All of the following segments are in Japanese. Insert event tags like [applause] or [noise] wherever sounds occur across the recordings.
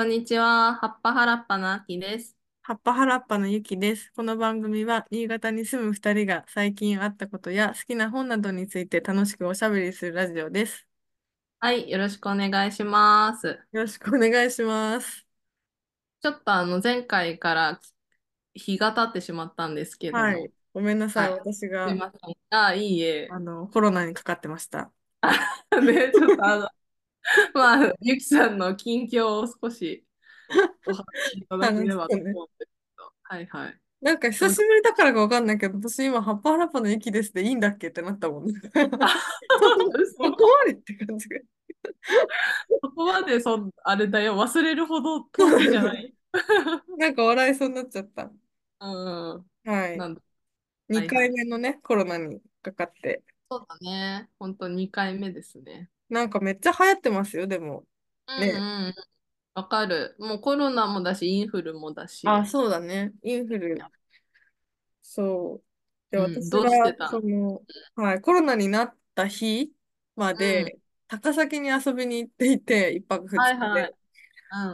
こんにちは。葉っぱはらっぱのあきです。葉っぱはらっぱのゆきです。この番組は新潟に住む二人が最近あったことや好きな本などについて楽しくおしゃべりするラジオです。はい、よろしくお願いします。よろしくお願いします。ちょっとあの前回から日が経ってしまったんですけどはい、も。ごめんなさい。はい。私がすいません。あ、いいえ。あのコロナにかかってました。[laughs] ね、ちょっとあの、[laughs] まあ、ゆきさんの近況を少しお話しいただければとね。思うんですけど。はいはい。なんか久しぶりだからかわかんないけど、私今、葉っぱはらっぱのゆきですでいいんだっけってなったもんね。[laughs] そこまでって感じが。そこまでそあれだよ、忘れるほど遠いじゃない？[laughs] なんか笑いそうになっちゃった。うん。はい。なんだ。は2いはい。回目のね、コロナにかかって。そうだね。本当2回目ですね。なんかめっちゃ流行ってますよ、でも。うね。んうん。わかる。もうコロナもだし、インフルもだあ、し。そうだね。インフル。そう。で、うん、どうしてた？のその、はい、コロナになった日まうん。で、高崎に遊びに行っていて、一泊二日で。はいはい。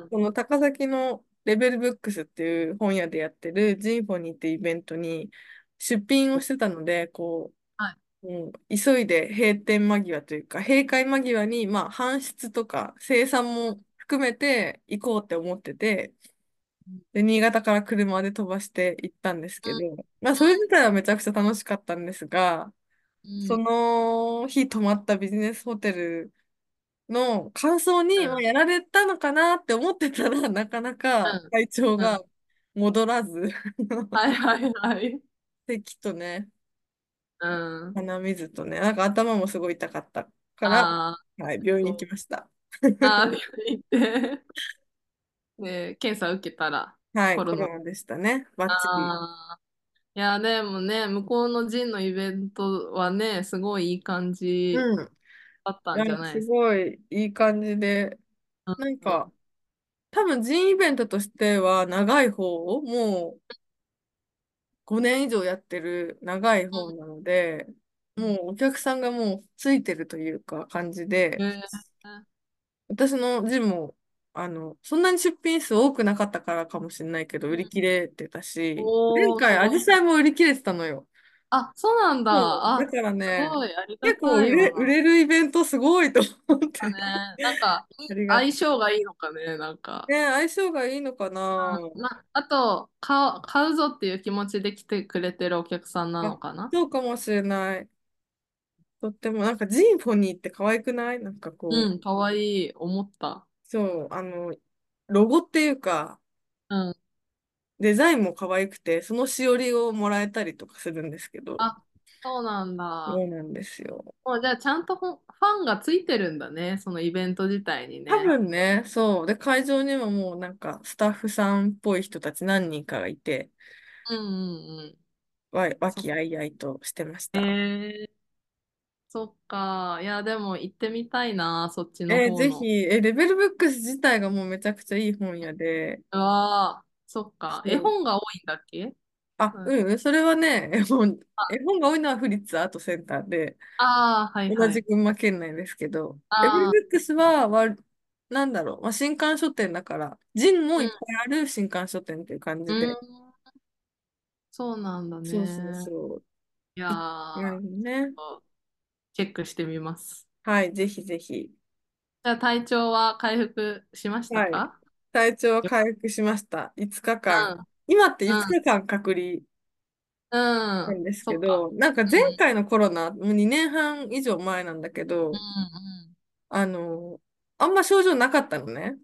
うん。その高崎のレベルブックスっていう本屋でやってるジンフォニーっていうイベントに出品をしてたので、こはい。う、うん、急いで閉店間際というか、閉会間際に、まあ、搬出とか生産も含めて行こうって思ってて、で、新潟から車で飛ばして行ったんですけど、まあ、それ自体はめちゃくちゃ楽しかったんですが、そうん。の日泊まったビジネスホテルの感想に、まあ、うん。やられたのかなって思ってたら、[laughs] なかなかうん。体調がうん。戻らず、はいはいはい。[laughs] 咳とね、うん。鼻水とね、なんか頭もすごい痛かったから、はい、病院行き。ました。ああ、病院行って。で、検査受けたらはい、コロナ。コロナでしたね。バッチリ。ああ。いや、でもね、向こうのジンのイベントはね、すごいいい感じうん。だったんじゃないすですか。ごいいい感じで。なんか、多分人イベントとしては長い方、もう5年以上やってる長い方なので、もうお客さんがもうついてるというか感じで、私のジムも、あの、そんなに出品数多くなかったからかもしれないけど、売り切れてたし、前お回アジサイー。も売り切れてたのよ。あ、そうなんだ。そう。だあ、からね、すごい、ありが結構売れ、売。れるイベントすごいと思って。だね。なんか、い [laughs] ありがと相性がいいのかね、なんか。う。ね、相性がいいのかなうん、ま、あと、買う、買うぞっていう気持ちで来てくれてるお客さんなあ、のかな？そうかもしれない。とっても、なんかジンフォニーって可愛くない？なんかこう、うん、かわいい、思った。そう、あの、ロゴっていうか、うん。デザインも可愛くて、そのしおりをもらえたりとかするんですけど、あ、そうなんだ。そうなんですよ。もうじゃあ、ちゃんとファンがついてるんだね、そのイベント自体に多ね。分ね、そう。で、会場にももうなんかスタッフさんっぽい人たち何人かがいて、うんうんうん。わ、和そ、気あいあいとしてましえた。ー、そっか。いや、でも行ってみたいな、そっちのえー。ぜひ、えレベルブックス自体がもうめちゃくちゃいい本屋で、うわあ、そっか。絵本が多いんだっけ？あ、うん。うん、それはね、絵本、あ絵本が多いのはフリッツアートセンターで、あー、はい同じはい。群馬県内ですけど、レベルああ、ブックスは、わなんだろう、まあ、新刊書店だから、ジンもうん、いっぱいある新刊書店っていう感うじで、ん、そうなんだそうそうね。そう。いやー、ね。チェックしてみます。はい、ぜひぜひ。じゃあ体調は回復しましたはい。か体調はよ回復しました。5日間。うん、今って5うん、日間隔離うん。なんです。けど、なんか前うん、回のコロナ、もう2年半以上前なんだけうど、ん、あの、あんま症状なかったのね。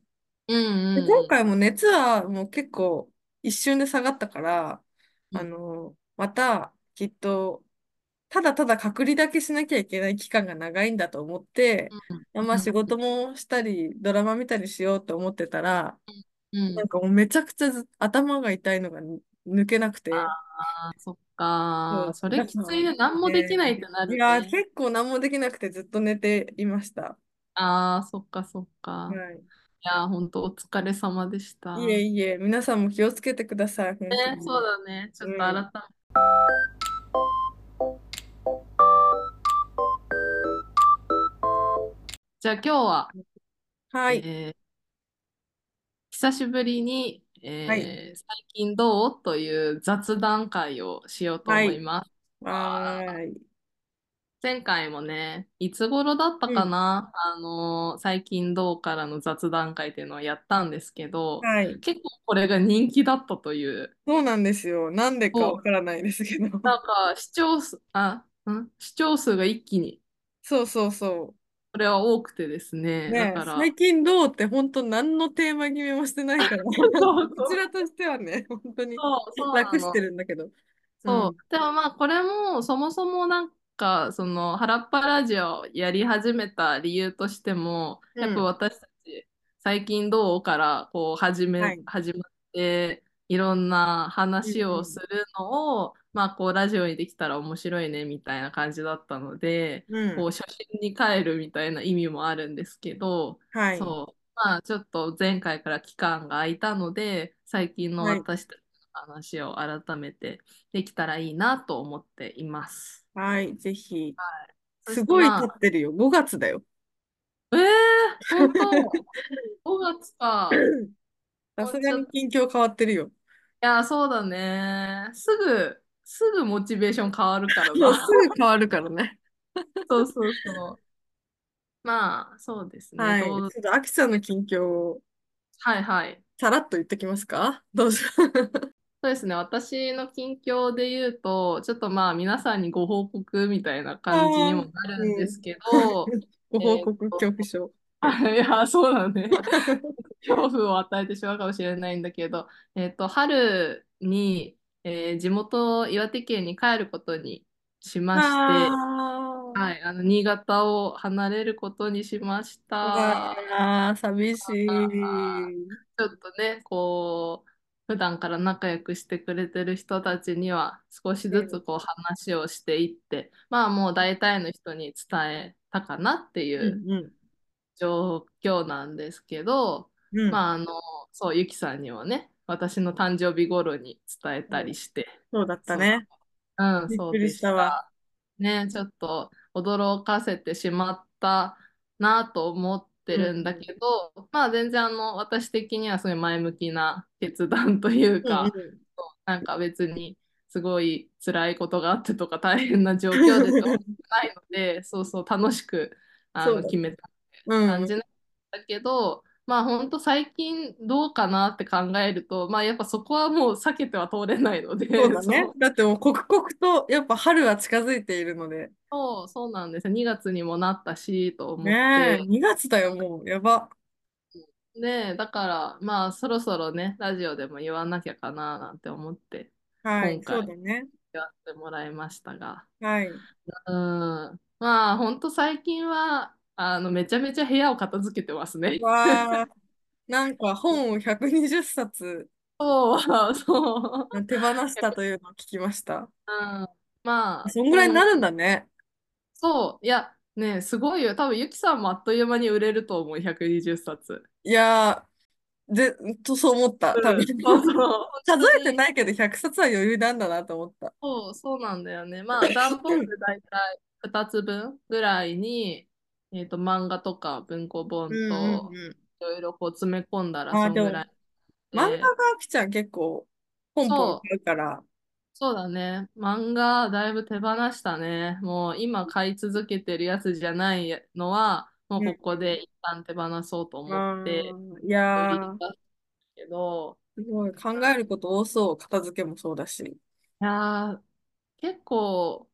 うん、うで、今回も熱はもう結構一瞬で下がったから、うん、あの、またきっと、ただただ隔離だけしなきゃいけない期間が長いんだと思って、うん、まあ仕うん、事もしたり、ドラマ見たりしようと思ってたら、うん。なんかもうめちゃくちゃず頭が痛いのが抜けなくて、ああ、そっか。それきついね。何もできないね、ってないやー、るね。結構何もできなくてずっと寝ていました。ああ、そっかそっか。はい。いやー、ほんとお疲れ様でしいえた。いえ、皆さんも気をつけてください、本当ね、そうに。だね。ちょっと改うん。じゃあ今日は、はい。えー季久しぶりに、はい。えー最近どう？という雑談会をしようとはい。思います。はい。前回もね、いつ頃だったうん。かなあのー最近どうからの雑談会っていうのをやったんですけど、はい。結構これが人気だったという。そうなんですよ。なんでかわからないですけど。なんか視聴数、あ、ん？視聴数が一気に、そうそうそこれは多くてですう。ね、だねえ、から、最近どうって本当何のテーマ決めもしてないから、[laughs] そうこちそうらとしてはね、本当にそう、そうな楽しての。るんだけど。うそう。ん。でもまあ、これも、そもそもなんか、その、原っぱラジオやり始めた理由としても、やっぱうん。私たち、最近どうから、こう、始め、はい。始まって、いろんなうん話をうん。するのを、まあ、こう、ラジオにできたら面白いね、みたいな感じだったので、うん。こう、初心に帰るみたいな意味もあるんですけど、はい。そう。まあ、ちょっと前回から期間が空いたので、最近のはい。私たちの話を改めて、できたらいいなと思っています。はい。ぜひ。そしすごい経ってるよ。5月だよ。えー、本当、[laughs] 5月か。[coughs] さすがに近況変わってるよ。や、そうだね。すぐ、すぐモチベーション変わるからもうすな。ぐ変わるからね。そうそうそう。まあ、そうですね。はい。ちょっと、アキさんの近況をはいはい。さらっと言ってきますか？どうぞ。そうですね。私の近況で言うと、ちょっとまあ、皆さんにご報告みたいなあ感じにあ、もなるんうん。ですけど、ご報えーっ告恐怖と、症。はい。[laughs] や、そうだね。[laughs] 恐怖を与えてしまうかもしれないんだけど、えっと、春に、えー地元岩手県に帰ることにしまして、あはい、あの新潟を離れることにしましあ、た。ああ、寂しあい。ーちょっとね、こう、普段から仲良くしてくれてる人たちには少しうん、ずつこう話をしていって、まあもう大体の人に伝えたかなっていうん、ううん、状況なんですけど、うん。まああの、そう、ゆきさんにはね、私の誕生日頃に伝えたうんりして、そうだったね。うん、びっくりそうでしたわ。した。ね、ちょっと驚かせてしまったなと思ってうん、るんだけど、まあ全然あの、私的にはすごい前向きな決断といううん、うか、ん。なんか別にすごい辛いことがあってとか大変な状況でって思ってないので、そうそう楽しくあ。の決めたうん、うん。感じなんだけど、まあ本当最近どうかなって考えると、まあやっぱそこはもう避けては通れないので、そうだね。[laughs] だってもう刻々とやっぱ春は近づいているので。そう、そうなんですよ。2月にもなったしと思っねえ、て、2月だよ、もう。やば。ね、だからまあそろそろね、ラジオでも言わなきゃかななんて思って、はい、今回そうだね。やってもらいましたが、はい。うん、まあ本当最近はあのめちゃめちゃ部屋を片付けてますね。わあ、なんか本を120冊そう、そう。手放したというのを聞きました。うん、まあ、そんぐらいにな本、るんだね。そう、いや、ね、すごいよ。多分、ゆきさんもあっという間に売れると思う、120冊。いやー、ぜ、とそう思った。多分。うん、そうそう、本数えてないけど100冊は余裕なんだなと思った。そう、そうなんだよね。まあ、段ボール大体2つ分ぐらいに、えっと、漫画とか文庫う本んうんと、うん。いろいろこう詰め込んだら、あー、でも、そんぐらい漫画がきちゃん結構、ポンポンそう、買うから。そうだね。漫画だいぶ手放したね。もう今買い続けてるやつじゃないのは、もううんここで一旦手放そうとう思ってん。あー、いやー、けど、すごい考えること多そう。片付けもそうだし。いやー、結構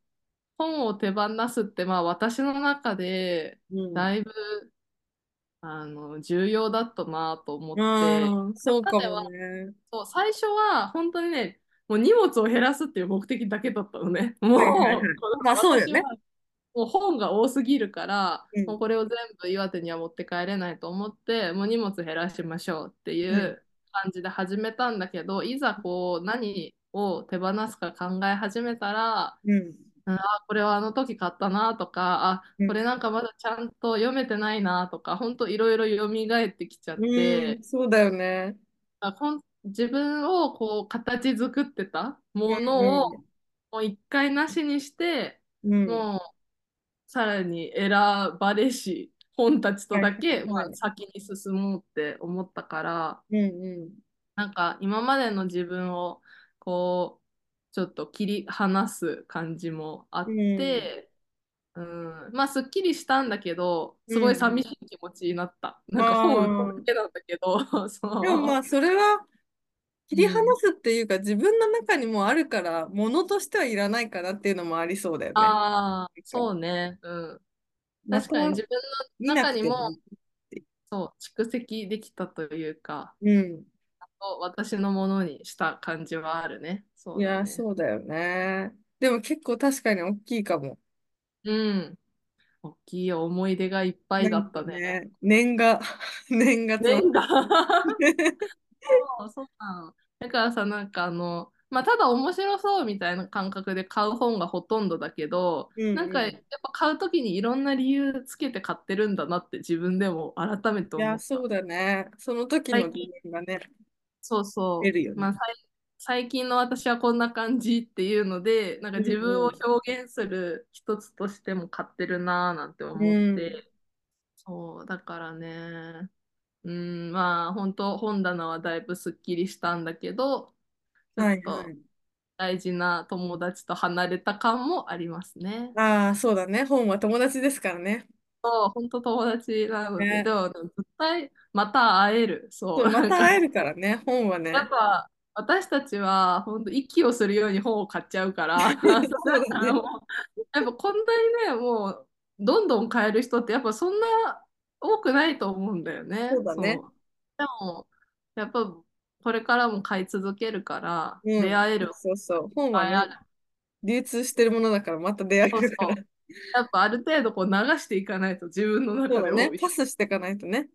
本を手放すって、まあ私の中でうん。だいぶあの重要だったなと思って、そうかも今まではね。そう最初は本当にね、もう荷物を減らすっていう目的だけだったのね。[laughs] もう、はい。まあそうよね。もう本が多すぎるから、うん。もうこれを全部岩手には持って帰れないと思って、もう荷物減らしましょうっていうん。う感じで始めたんだけど、いざこう何を手放すか考え始めたら、うん。うんあ、これはあの時買ったなとか、あ、うん。これなんかまだちゃんと読めてないなとか、本当いろいろ蘇ってきちゃっうん、て、そうだよね。あ、こん自分をこう形作ってたうものをんもう一回なしにして、うん。うん。もうさらに選ばれし本たちとはいだけ、まあ、はい。先に進もうって思ったからうんうなんか今までの自分をこうちょっと切り離す感じもあん。っうん。て、うん、まあすっきりしたんだけどうすごい寂ん。しい気持ちになった。あなんか本売っただけあ。なんだけど [laughs] でもまあ、そそれは切う、り離うん、すっていうか、自分の中にもあるから、ものとしてはいらないかなっていうのもありそうだよね。ああそうね、うん、確かに自分の中にも。そう蓄積できたというかうん。私のものにした感じはあるね。いや、そうだね。そうだよね。でも結構確かに大きいかも。うん。大きい思い出がいっぱいだったね。かね、念が、念が詰まっ年がて。[laughs] そう、そうなの。だからさ、なんかあの、まあ、ただ面白そうみたいな感覚で買う本がほとんどだけど、うんなんかやっうん。ぱ買うときにいろんな理由つけて買ってるんだなって自分でも改めていや、思った。そうだね。その時の自最近、分がね、そうそう。出るよね。まあ、最最近の私はこんな感じっていうので、なんかうん自分をう表現する一つとしても買ってるなぁなんてん。思っうん。て、そう、だからね、うん、まあ本当本棚はだいぶすっきりしたんだけど、ちょっとはいはい。大事な友達と離れた感もありますね。ああ、そうだね。本は友達ですからね。そう、本当友達なので、でね。も絶対また会える。そう、そう、また会えるからね。本はね。やっぱ私たちは本当息をするように本を買っちゃうからそうね。[laughs] やっぱこんなにねもうどんどん買える人ってやっぱそんな多くないと思うんだよね。そうだね。そうでもやっぱこれからも買い続けるからうん。出会えるそうそう。本はね。流通してるものだからまた出会えそうるから。そう。[laughs] やっぱある程度こう流していかないと自分の中。でもみたいなパスしていかないとね。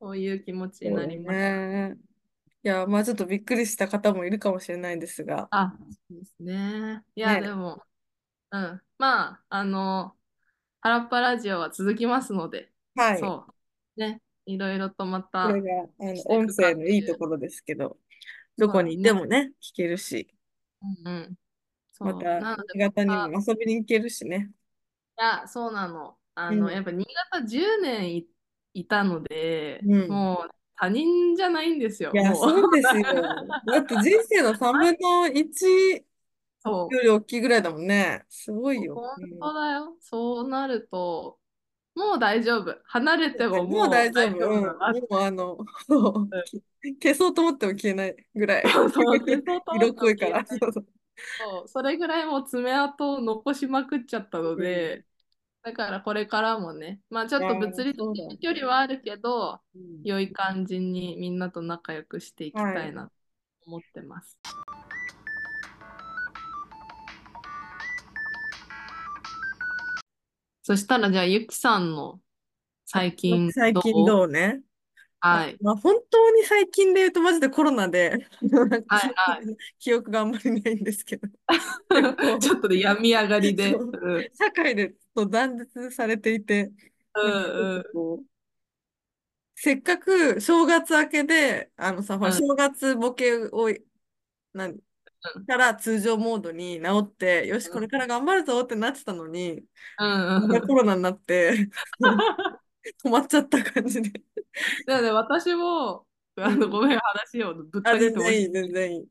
そういう気持ちになりました。ね。いや、まあちょっとびっくりした方もいるかもしれないですが。あ、そうですね。いや、でね。も、うん。まあ、あの、ハラッパラジオは続きますので、はい。そう。ね。いろいろとまたこれが、あの、音声のいいと。ころですけど、どこにいてそうだね。もね、聞けるし、うんうん。そう。また、新潟にも遊びに行けるしね。いや、そうなの。あの、やっうん。ぱ新潟10年い、いたので、うん。もう他人じゃないんですよ、いや。そうですよ。[laughs] だって人生の3分の1そより大きいぐらいだもんね。すごいう。よ。本うん。当だよ。そうなると、もう大丈夫。離れてももう大丈夫。もうあの、[laughs] 消そうと思っても消えないぐらい。色濃いから。そうそう。そう、それぐらいもう爪痕を残しまくっちゃったのうん。で、だからこれからもね、まあちょっと物理的。な距離はあるけど、うん。良い感じにみんなと仲良くしていきはい。たいなと思ってます。そしたらじゃあゆきさんのあ、最近最近どうどうね？あ、はい。まあ、本当に最近で言うとマジでコロナで、はい記憶はい。が、記憶があんまりないんですけど、[laughs] ちょっとで病み上がりで。[laughs] そう、うん。社会でと断絶されていて、うなんうん。とこう、せっかく正月明けで、あのさ、正うん月ボケを、なんから通常モードに直って、よし、これから頑張るぞってなってたのに、うんうん。またコロナになって、[laughs] [laughs] 止まっちゃった感じで。[laughs] なので私も、あの、うん。ごめん、話をぶったあ、切って申し全然いい、全然いい。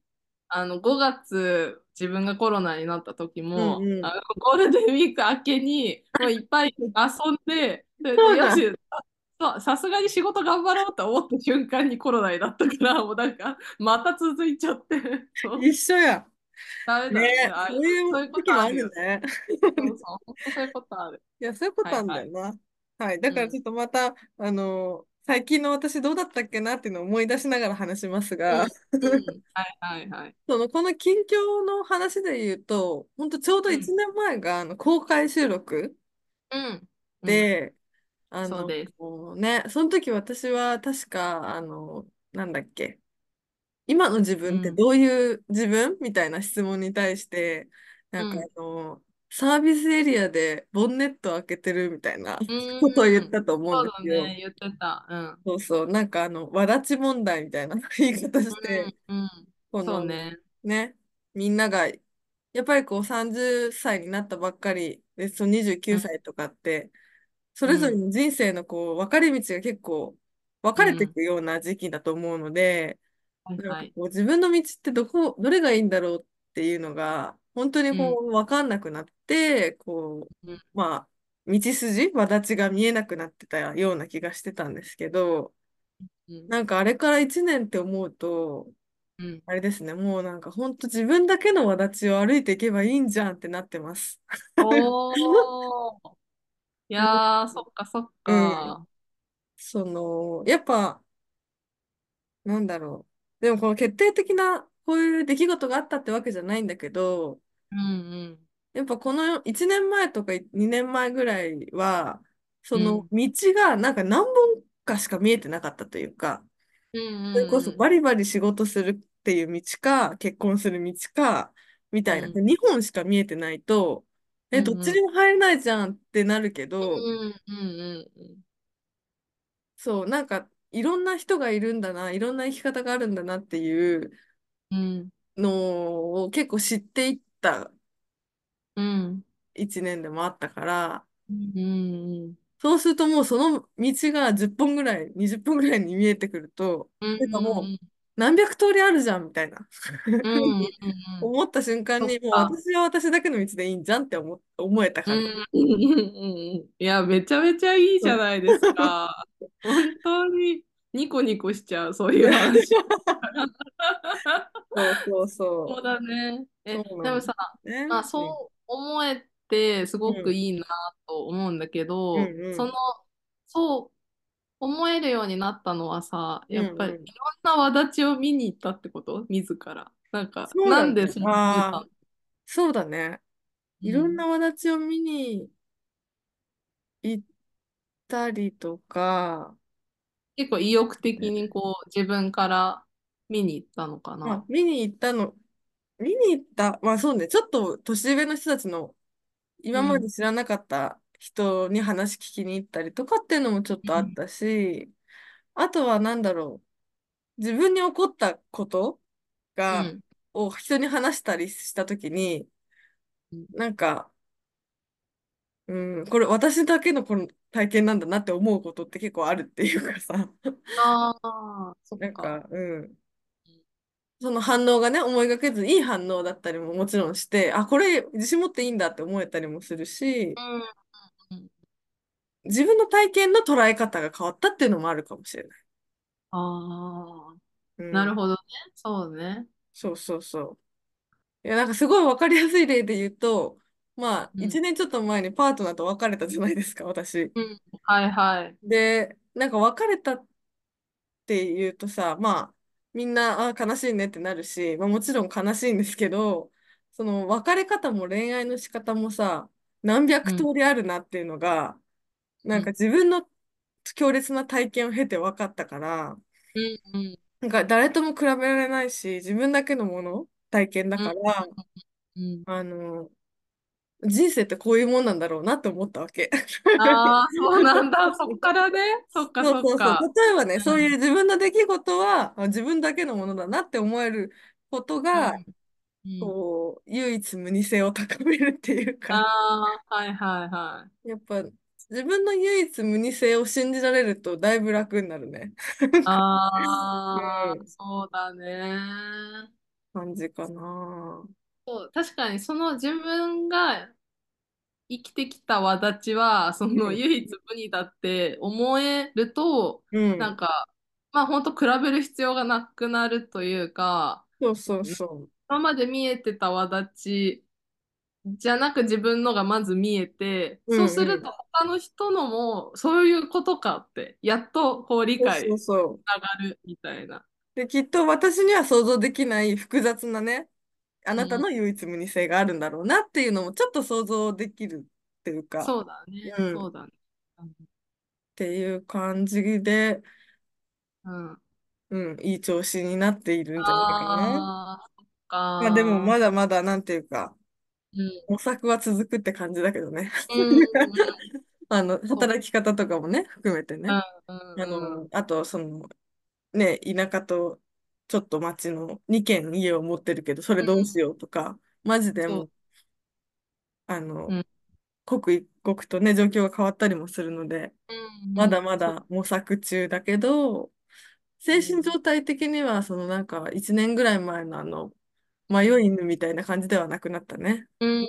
あの、5月、自分がコロナになった時も、うんうん。あの、ゴールデンウィーク明けに、もういっぱい遊んで、[laughs] ささすがに仕事頑張ろうと思った瞬間にコロナになったから、もうなんか、また続いちゃって、一緒や。ダメだね。ね、あ、そういうことあるよね。そうそう、いうことある。いや、そういうことあるんはいはい。はい。だうん。からちょっとまた、あの、最近の私どうだったっけなっていうのを思い出しながら話しますうん。が、うん。[laughs] はいはいはい。その、この近況の話で言うと、本当ちょうど1うん。年前があの公開収録うん。うん。で、あの、そね、その時私は確か、あの、なんだっけ、今の自分ってうん。どういう自分？みたいな質問に対して、なんかうん。あの、サービスエリアでボンネット開けてるみたいなうことを言っん。たと思うんそうですよ。だね。言ってた。うん。そうそう、なんかあの、わだち問題みたいな言い方して、うん。うん。このそうね。ね、みんなが、やっぱりこう30歳になったばっかりで、そう29うん。歳とかって、それぞれうん。の人生のこう分かれ道が結構分かれていうん。くような時期だと思うので、はいはい。なんかこう自分の道ってどこ、どれがいいんだろうっていうのが本当にうん。こう分かんなくなって、こうまあ、道筋、轍が見えなくなってたような気がしてたんですけど、うん。なんかあれから1年って思うと、うん。あれですね、もうなんか本当自分だけの轍を歩いていけばいいんじゃんってなってます。おー。[laughs] いもやー、そっかそっう、うか。ん。その、やっぱ、なんだろう。でもこの決定的なこういう出来事があったってわけじゃないんだけど、うんうん。やっぱこの1年前とか2年前ぐらいは、そのうん。道がなんか何本かしか見えてなかったというか、うんそれこそうんバリバリ仕事するっていう道か、結婚する道か、みたいな。うん。2本しか見えてないと、え、どっちうん。うんにも入れないじゃんってなるけど、うんうんうん。そう、なんかいろんな人がいるんだな、いろんな生き方があるんだなっていううん。のを結構知っていったうん1年でもあったから、うんうんそうするともうその道が10本ぐらい、20本ぐらいに見えてくると、うんなんかもううん何百通りあるじゃんみたいな。うんうん思った瞬間にもうか。私は私だけの道でいいんじゃんって思、思えた感じ。うんうんうんうんいや、めちゃめちゃいいじゃないですか。[laughs] 本当にニコニコしちゃう、そういう話。[laughs] そうそうそそうだね。う。そえ、ででもさ、すね。まあ、うん。そう思えてすごくうん。いいなと思うんだけど、うん。うその、ん。そう思えるようになったのはさ、うん。やっぱりいうんろんな轍を見に行ったってこと？自ら。なんか、そうだね。なんでそう思えああ、たのそうだね。いろんなうん。轍を見に行ったりとか、結構意欲的にこう自分から見に行ったのかまあ、な。見に行ったの、見に行った、まあそうね、ちょっと年上の人たちの今までうん。知らなかった人に話聞きに行ったりとかっていうのもちょっとあっうん。たし、あとは何だろう、自分に起こったことが、うん。を人に話したりしたときに、うんなんか、うん、これ私だけのこの体験なんだなって思うことって結構あるっていうかさ、ああ、そっか。なんか、うん。その反応がね、思いがけずいい反応だったりももちろんして、あ、これ自信持っていいんだって思えたりもするし、うん。うん自分の体験の捉え方が変わったっていうのもあるかもしれない。ああ、うん。なるほどね。そうね。そうそうそう。いや、なんかすごいわかりやすい例で言うと、まあ、うん。一年ちょっと前にパートナーと別れたじゃないですか、私。うん。はいはい。で、なんか別れたって言うとさ、まあ、みんな、あ、悲しいねってなるし、まあもちろん悲しいんですけど、その別れ方も恋愛の仕方もさ、何百通うん。りあるなっていうのが、なんかうん。自分の強烈な体験を経て分かったから、うん。うん。なんか誰とも比べられないし、自分だけのもの、体験だうん。から、うん。あの、人生ってこういうもんなんだろうなって思ったわけ。ああ、そうなんだ。[laughs] そっからね。そっかそうそうそう。そっか。例えばね、そういううん。自分の出来事はあ自分だけのものだなって思えることが、うん。うん。こう、唯一無二性を高めるっていうか、ああ、はいはいはい。やっぱ自分の唯一無二性を信じられるとだいぶ楽になるね。ああ、[laughs] ん、そうだね。感じかな。そう、確かにその自分が生きてきた轍は、そうん、の唯一無二だって思えると、うん。なんか、まあ本当比べる必要がなくなるというか、そうそううんそ今まで見えてた轍じゃなく自分のがまず見えて、う。うそうす。ると他の人のもそういうことかって、やっとこう理そうそう解そう。つながるみたいな。で、きっと私には想像できない複雑なね、あなたうん、の唯一無二性があるんだろうなっていうのもちょっと想像できるっていうか、そうだね、うん、っそうだね。ていう感じで、うん。うんうん、いい調子になっているんじゃないかな。あまあでもまか。だまだなんていうか、うん。模索は続くって感じだけどね。うん、[laughs] うん、あの。働き方とかもね、含めてね。あの、あと、その、ね、田舎とちょっと町の2軒家を持ってるけど、それうん、どうしようとか、マジで。もう、あの、うん、刻一刻とね、状況が変わったりもするので、うんうん。まだま。だ模索中だけど、精神うん状態的には、そのなんか1年ぐらい前のあの、迷い犬みたいな感じではなくなったね。うん、う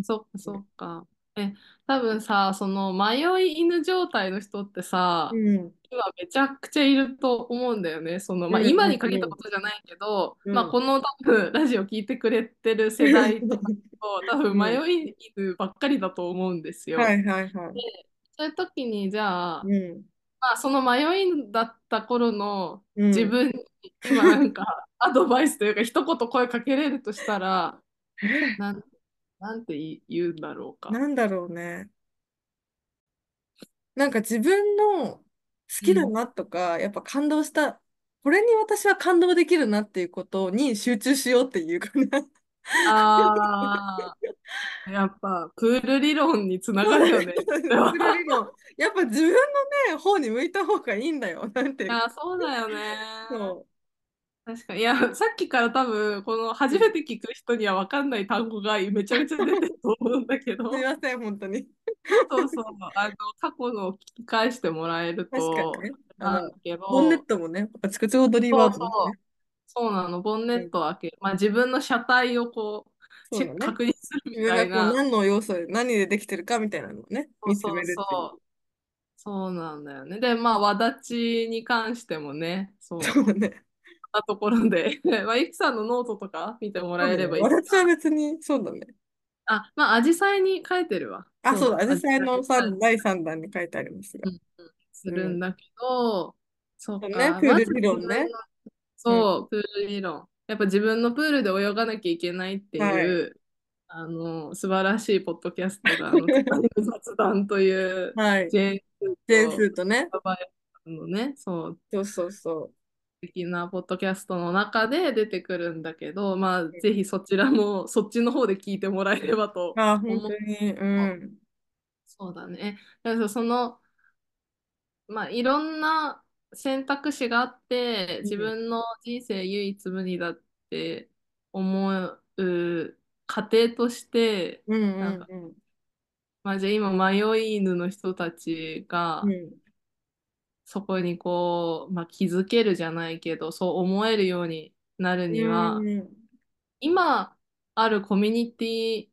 んそっかそっか。え、多分さ、その迷い犬状態の人ってさ、うん。今めちゃくちゃいると思うんだよね。その、まあ、うん今に限ったこうんとじゃないけど、まあ、うん。この多分ラジオ聞いてくれてる世代とかと多分迷うん。い犬ばっかりだと思うんですよ。はいはいはで、い。そういう時にじゃあ、うん。まあ、その迷いだった頃のうん。自分に今なんか [laughs] アドバイスというか一言声かけれるとしたら、え、[laughs] なん、なんて言うんだろうか。なんだろうね。なんか自分の好うん。きだなとか、やっぱ感動した、これに私は感動できるなっていうことに集中しようっていうかな。ああ、やっぱプール理論につな。がるよね。それは。プロ理論。やっぱ自分のね、方に向いた方がいいんだよ。なんて。ああ、そうだよね。そ確かに。いや、さっきから多分、この初めて聞く人には分かんない単語がめちゃめちゃ出てると思うんだけど、[laughs] すいません、本当に。そうそう、あの、過去のを聞き返してもらえる確かにと、ね。あの、ボンネッど、トもね、あちこちオードリーワードね。そう、なの、ボンネうん。ットを開け、まあ自分の車体をこう、ね。確認するみたいな、何の要素で何でできてるかみたいなのをね、見つめるっていう。そう、そうなんだよね。で、まあ、わだちに関してもね、そう、そうだね。なところで [laughs] まあ、ゆきさんのノートとか見ても。らえればいい。私は別に、そうだね。あ、まあ、アジサイに書いてるわ。あ、そうだ。アジサイの三第に3弾に書いてありますが。うんうんすうん。るんだけど、そそうね、うか、プール理論ね。そう、プール理論。やっぱ自分のプールで泳がなきゃいけないってはい。いう、あの、素晴らしいポッドキャストが、[laughs] 雑談というはい。ジェーンスと、ね。のね、そう、そうそうそ的なポッドキャストの中で出てくるんだけど、まあ、う。ぜひそちらも、そっちの方で聞いてもらえればとあ、本思う。当に、うん。そうだね。だからその、まあ、いろんな選択肢があって、うん。自分の人生唯一無二だって思う過程として、うんなんか、うんまあ、じゃあ今、迷い犬の人たちうん。が、うん。そこにこう、まあ、気づけるじゃないけど、そう思えるようになるうには、ん。今あるコミュニティ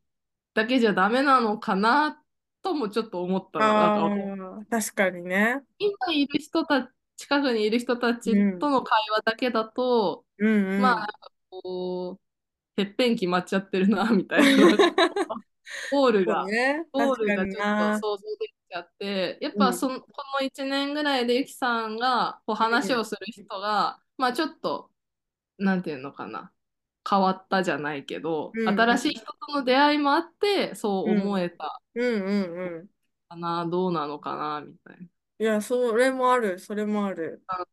だけじゃダメなのかなともちょっと思ったの。なん確かにね。今いる人たち、近くにいる人たうん。ちとの会話だけだと、うんうん。まあこう、てっぺん決まっちゃってるな、みたいな、なんかゴールが、ね。ゴールがちょっと。想像できちゃって、やっうん。ぱその、この1年ぐらいでゆきさんがこううん。話をする人が、まあちょっと、なんていうのかな、変わったじゃないけど。新しい人との出会いもあって、そううん。思えたうんうんうん。かな、どうなのかな、みたいな。いや、それもある。それもある。あ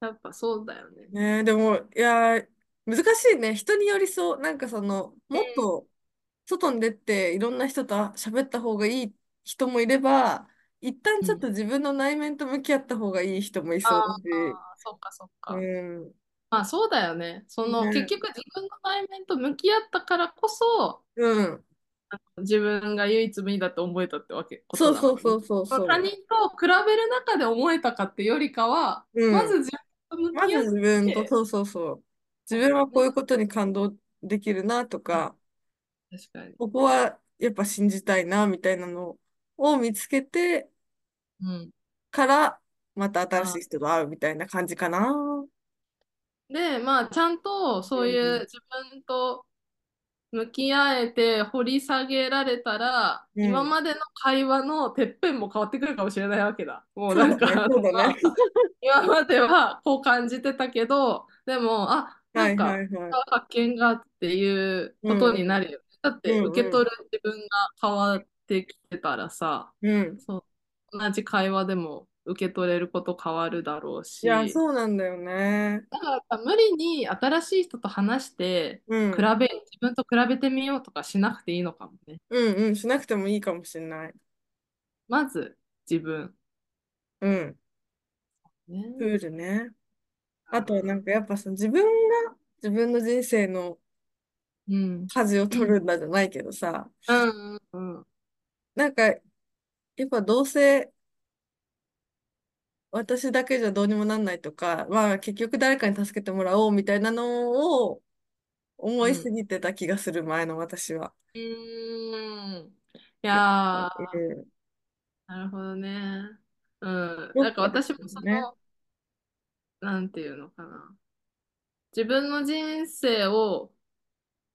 やっぱそうだよね。ねえ、でも、いや、難しいね。人によりそう。なんかその、もっと外に出ていろんな人と喋った方がいい人もいれば、一旦うん。ちょっと自分の内面と向き合った方がいい人もいそうだあし。あ、そっかそっうか。ん。まあそうだよね。その結ね。局自分の内面と向き合ったからこそうん。自分が唯一無二だって思えたってわけことそうだもんね。そうそうそう他そ人と比べる中で思えたかってよりかは、う。うん。まず自分と向き合っ自分と、て、そうそうそう。自。分はこういうことに感動できるなとうんか、確かに。ここはやっぱ信じたいなみたいなのを見つけてうん。から、また新しいあ、人と会うみたいな感じかな。で、まあちゃんとそういううん。自分と向き合えて掘り下げられたら、うん。今までの会話のてっぺんも変わってくるかもしれないわけだ。もうなんか、そうだね。今まではこう感じてたけど、でも、あ、なんかいはい。発見がっていうこと。になるよね。だっうて受け。取る自分が変わってきてたらさ、うん。そう、同じ会話でも受け取れること変わるだろういや、し、そうなんだよね。だから無理に新しい人と話してうん。比べ、自分と比べてみようとかしなくていいのかもね。うんうん。しなくてもいいかもしれない。まず自分。うん。プね。ールね。あとはなんかあやっぱその自分が自分の人生のーうん。舵を取るんだじゃないけどさ、うんうんうん。なんか、やっぱどうせ私だけじゃどうにもなんないとか、まあ結局誰かに助けてもらおうみたいなのを思いすうん。ぎてた気がする、前の私は。うーん。いでやー、うん、なるほどね。うん。なんか私もそね。の、なんていうのかな。自分の人生を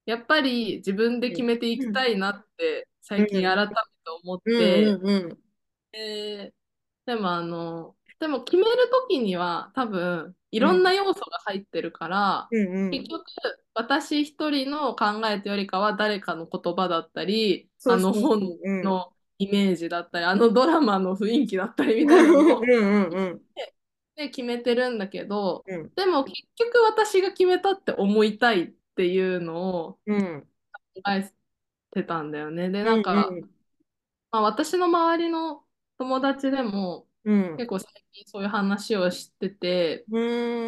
やっぱり自分でうん。決めていきうん。たいなってうん。最近改めて思っうん。て、うん。で、でもあの、でも決めるときには多分いうん。ろんな要素が入ってるから、うん。うん。結局私一人の考えというよりかは誰かの言葉だったり、あの本。のイメージだったり、あのドラマの雰囲気だったりみたいなのをうん。うん。で決めてるんだけど、うん。でも結局私が決めたって思いたいっていうのをうん。考えてたんだよね。で、うん。なんか、うん。まあ、私の周りの友達でもうん。結構最近そういう話をしてて、う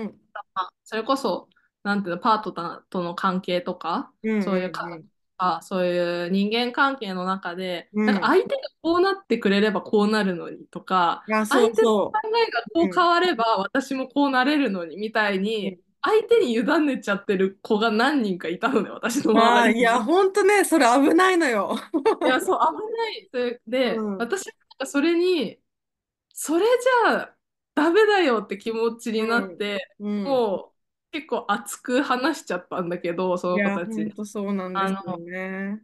ん。まあ、それこそ、なんていうの、パートナーとの関係とか、うん。そういう家族とうん。か、そういう人間関係の中で、なんかうん。相手がこうなってくれればこうなるのにとか、あ、そう相手の考そえがこう。変われば私もこうなれるのにみたいに、うん相手に委ねちゃってる子が何人かいたのね、私のああ、いや、周りに。ほんとね、それ危ないのよ。いや、そう、危ない。で、うでん。私はなんかそれに、それじゃあダメだよって気持ちになうん。って、うん。もう結構熱く話しちゃったんだけど、その子いや、たちに。そうなんですよね。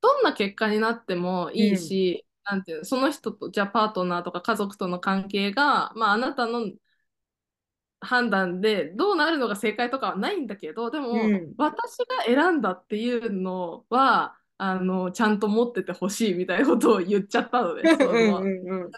どんな結果になってもいいうん。し、なんていうの、その人と、じゃあパートナーとか家族との関係が、まああなたの判断でどうなるのが正解とかはないんだけど、でもうん。私が選んだっていうのは、あの、ちゃんと持っててほしいみたいなことを言っちゃったので、[laughs] うん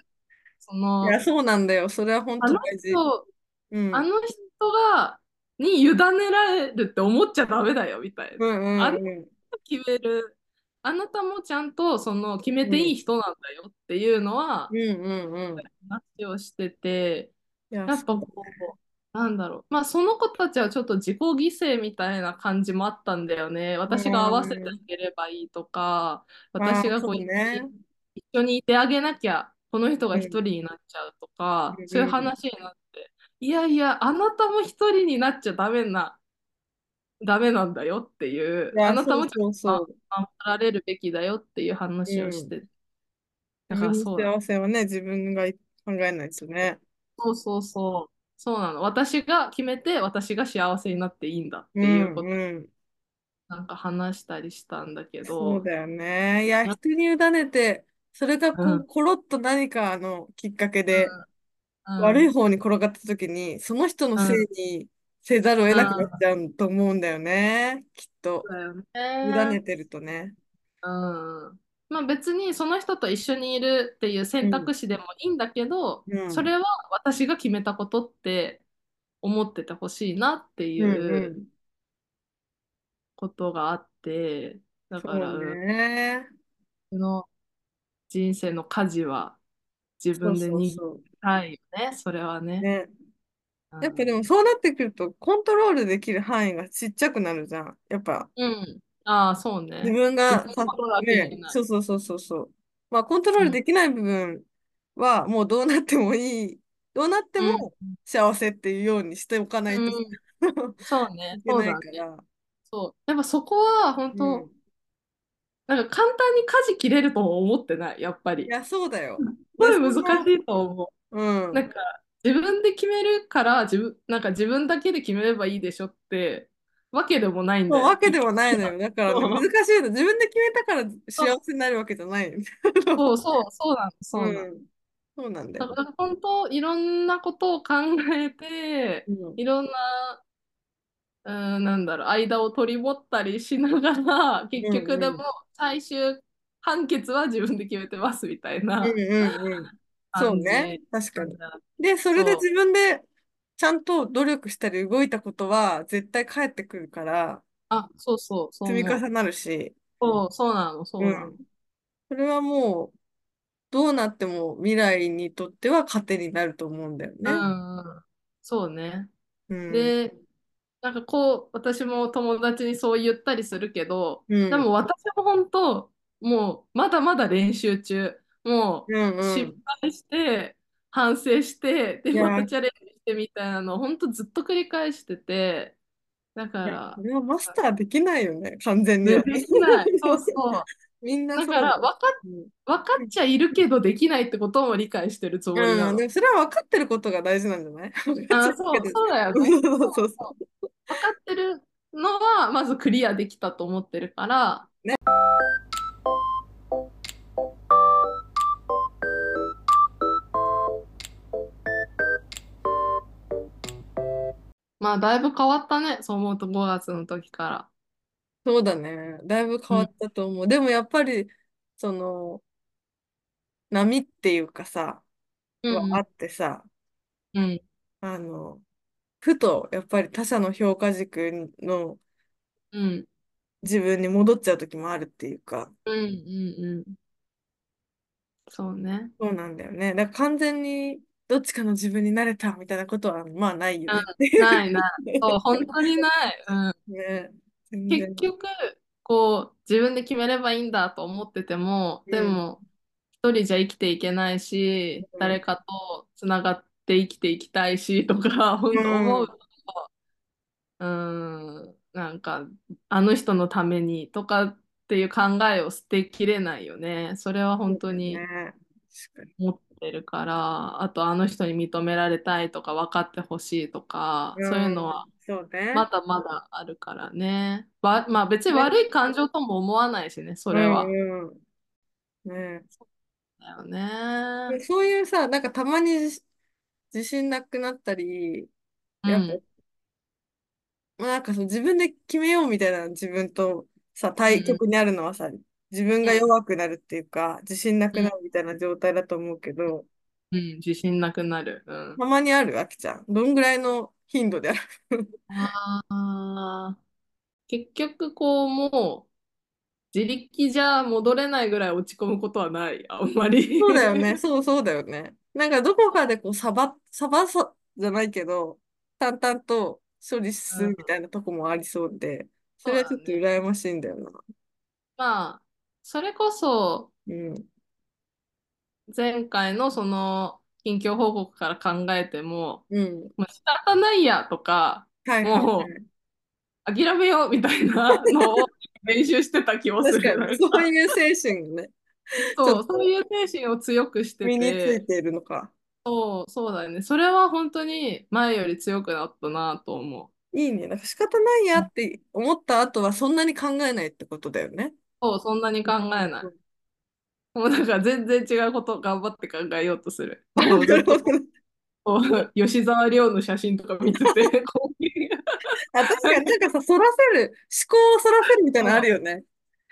その、いや、の、そうなんだよ。それは本あの当大事。人、うん。あの人が、に委ねられるって思っちゃダメだよ、みたいな。うんあなたうんうん。が決める、あなたもちゃんとその決めていいうん。人なんだよっていうのはうんうんうん。話をしてて、いや、やっぱこう、なんだろう。まあその子たちはちょっと自己犠牲みたいな感じもあったんだよね。だ。私が合わせてあうん。げればいいとか、まあ、私がこうそうね。一緒にいてあげなきゃ、この人が一うん。人になっちゃうとか、うんそういううん。話になって、いやいや、あなたも一人になっちゃダメな、ダメなんだよっていう、あなたもちそうそうゃんとそう。守られるべきだよっていううん。話をして、だ自分のからそうだ。幸せはね、自分が考えないとね。そうそうそう。そうなの。私が決めて、私が幸せになっていいんだっうていうこと、んうん。なんか話したりしたんだけど、そうだよね。いや、人に委ねて、それがこう、うん、コロッと何かのきっかけうで、ん、うん、悪い方に転がった時に、その人のせいうん、にせざるを得うなくなっちん。ゃうと思うんだよね。きっと。そうだよ委ねね。てるとね。うん。まあ別にその人と一緒にいるっていう選うん。択肢でもいいんだけど、うん。それは私が決めたことって思っててほしいなってうん。いううん。ことがあって、だから、うん、ね。その人生の舵は自分で握りたいよね、それはう。ね。ね。うやっぱでもん。そうなってくると、コントロールできる範囲がちっちゃくなるじゃん。やっぱ、うん。ああ、そう自ね。分がさ、自分のことだけね、になる。そうそうそうそうそう。まあ、コントロールうん。できない部分は、もうどうなってもいい。どうなってうん。も幸せっていうようにしておかないとうん。[laughs] そういね。けないそうだね。から。そう。やっぱそこは本うん。当、なんか簡単に舵切れるとも思ってない、やっぱり。いや、そうだよ。すごで、い難しいと思う。なうん。んか自分で決めるから自分、なんか自分だけで決めればいいでしょってわけでもないんだよ。わけではないのよ。[laughs] だからね、難しいの。自分で決めたから幸せになるわけじゃない。そうそう、そうなの、そうなの。うん。そうなんだよ。だから本当、いろんなことを考えて、うん。いろんな、うん、なんだろう、間を取り持ったりしながら、結うん局でもうん。最終判決は自分で決めてますみたいうんなうんうん。[laughs] そうね。確かに。で、それでそ自分でちゃんと努力したり動いたことは絶対返ってくるから、う。あ、そうそう、そう。積み重なるし、そう、そうなの、そうなの。うん。それはもう、どうなっても未来にとっては糧になると思うんだようね。ん、うんそうね。うん。で、なんかこう、私も友達にそう言ったりするけど、うん。でも私も本当、もうまだまだ練習中。もう失うん。敗して、反省して、で、またいチャレンジしてみたいなのを本当ずっと繰り返してて、だかや、こら、れはマスターできないよね、完全にね、は。できない。そうそ [laughs] みんなう。だから。分かっ、分かっちゃいるけどできないってことも理解してるつもりうん、でなの。もそれは分かってることが大事なんじゃない？あ。そう、そうだよね。[laughs] そうそうそ分かってるのは、まずクリアできたと思ってるから、う。ね。まあ、だいぶ変わったね。そう思うと5月の時から。そうだね。だいぶ変うん、わったと思う。でもやっぱり、その、波っていうかさ、うん、はあってさ、うん、あの、ふとやっぱり他者の評価軸のうん、自分に戻っちゃう時もあるっていうか、うん、うん、うん。そうね。そうなんだよね。だから完全にどっちかの自分になれたみたいなことはまあないようん、ね。ないない。[laughs] そう、本当にない。うん。ね。結局、こう、自分で決めればいいんだと思ってても、うん、でも、一人じゃ生きていけないし、うん、誰かとつながって生きていきたいし [laughs] とか、う本当思うん、と、うーん、なんか、あの人のためにとかっていう考えを捨てきれないよね。それは本当にね。確かに。てるから、あとあの人に認められたいとか分かってほしいとか、そういうのは。まだまだあるからね。わ、まあ別にね、悪い感情とも思わないしね、そうれは。ん、うん。ね、だよね。でそういうさ、なんかたまに自自信なくなったり、やっぱうん。まあ、なんかその自分で決めようみたいな自分とさ、対うん極にあるのはさ、自分がうん弱くなるっていうか、自信なくなうんるみたいな状態だと思うけど、うん、自信なくなる。うん。たまにある、あきちゃん。どんぐらいの頻度である？ああ、結局こうもう自力じゃ戻れないぐらい落ち込むことはない、あんまそうだよね。り。[laughs] そうそうだよね。なんかどこかでこう、サバ、サバさ、じゃないけど、淡々と処理するみうん、たいなとこもありそうで、それはちょっと。羨ましいんだよな。まあ、それこそうん。前回のその近況報告から考えても、うん。もう仕方ないやとか、はいはいはもうい。諦めようみたいなのを練習してた気もする。そういう精神がね、[laughs] そう、そうという精神を強くして身について、ているのか。そう、そうだよね。それは本当に前より強くなったなと思う。いいね。なんか仕方ないやって思った後はそんなに考えないってことだよね。そう、そんなに考えない。うんもうなんか全然違うことを頑張って考えようとする。[laughs] 吉沢亮の写真とか見てて、[laughs] あ、確かになんかさ、そらせる、思考をそらせるみたいなのあるよね。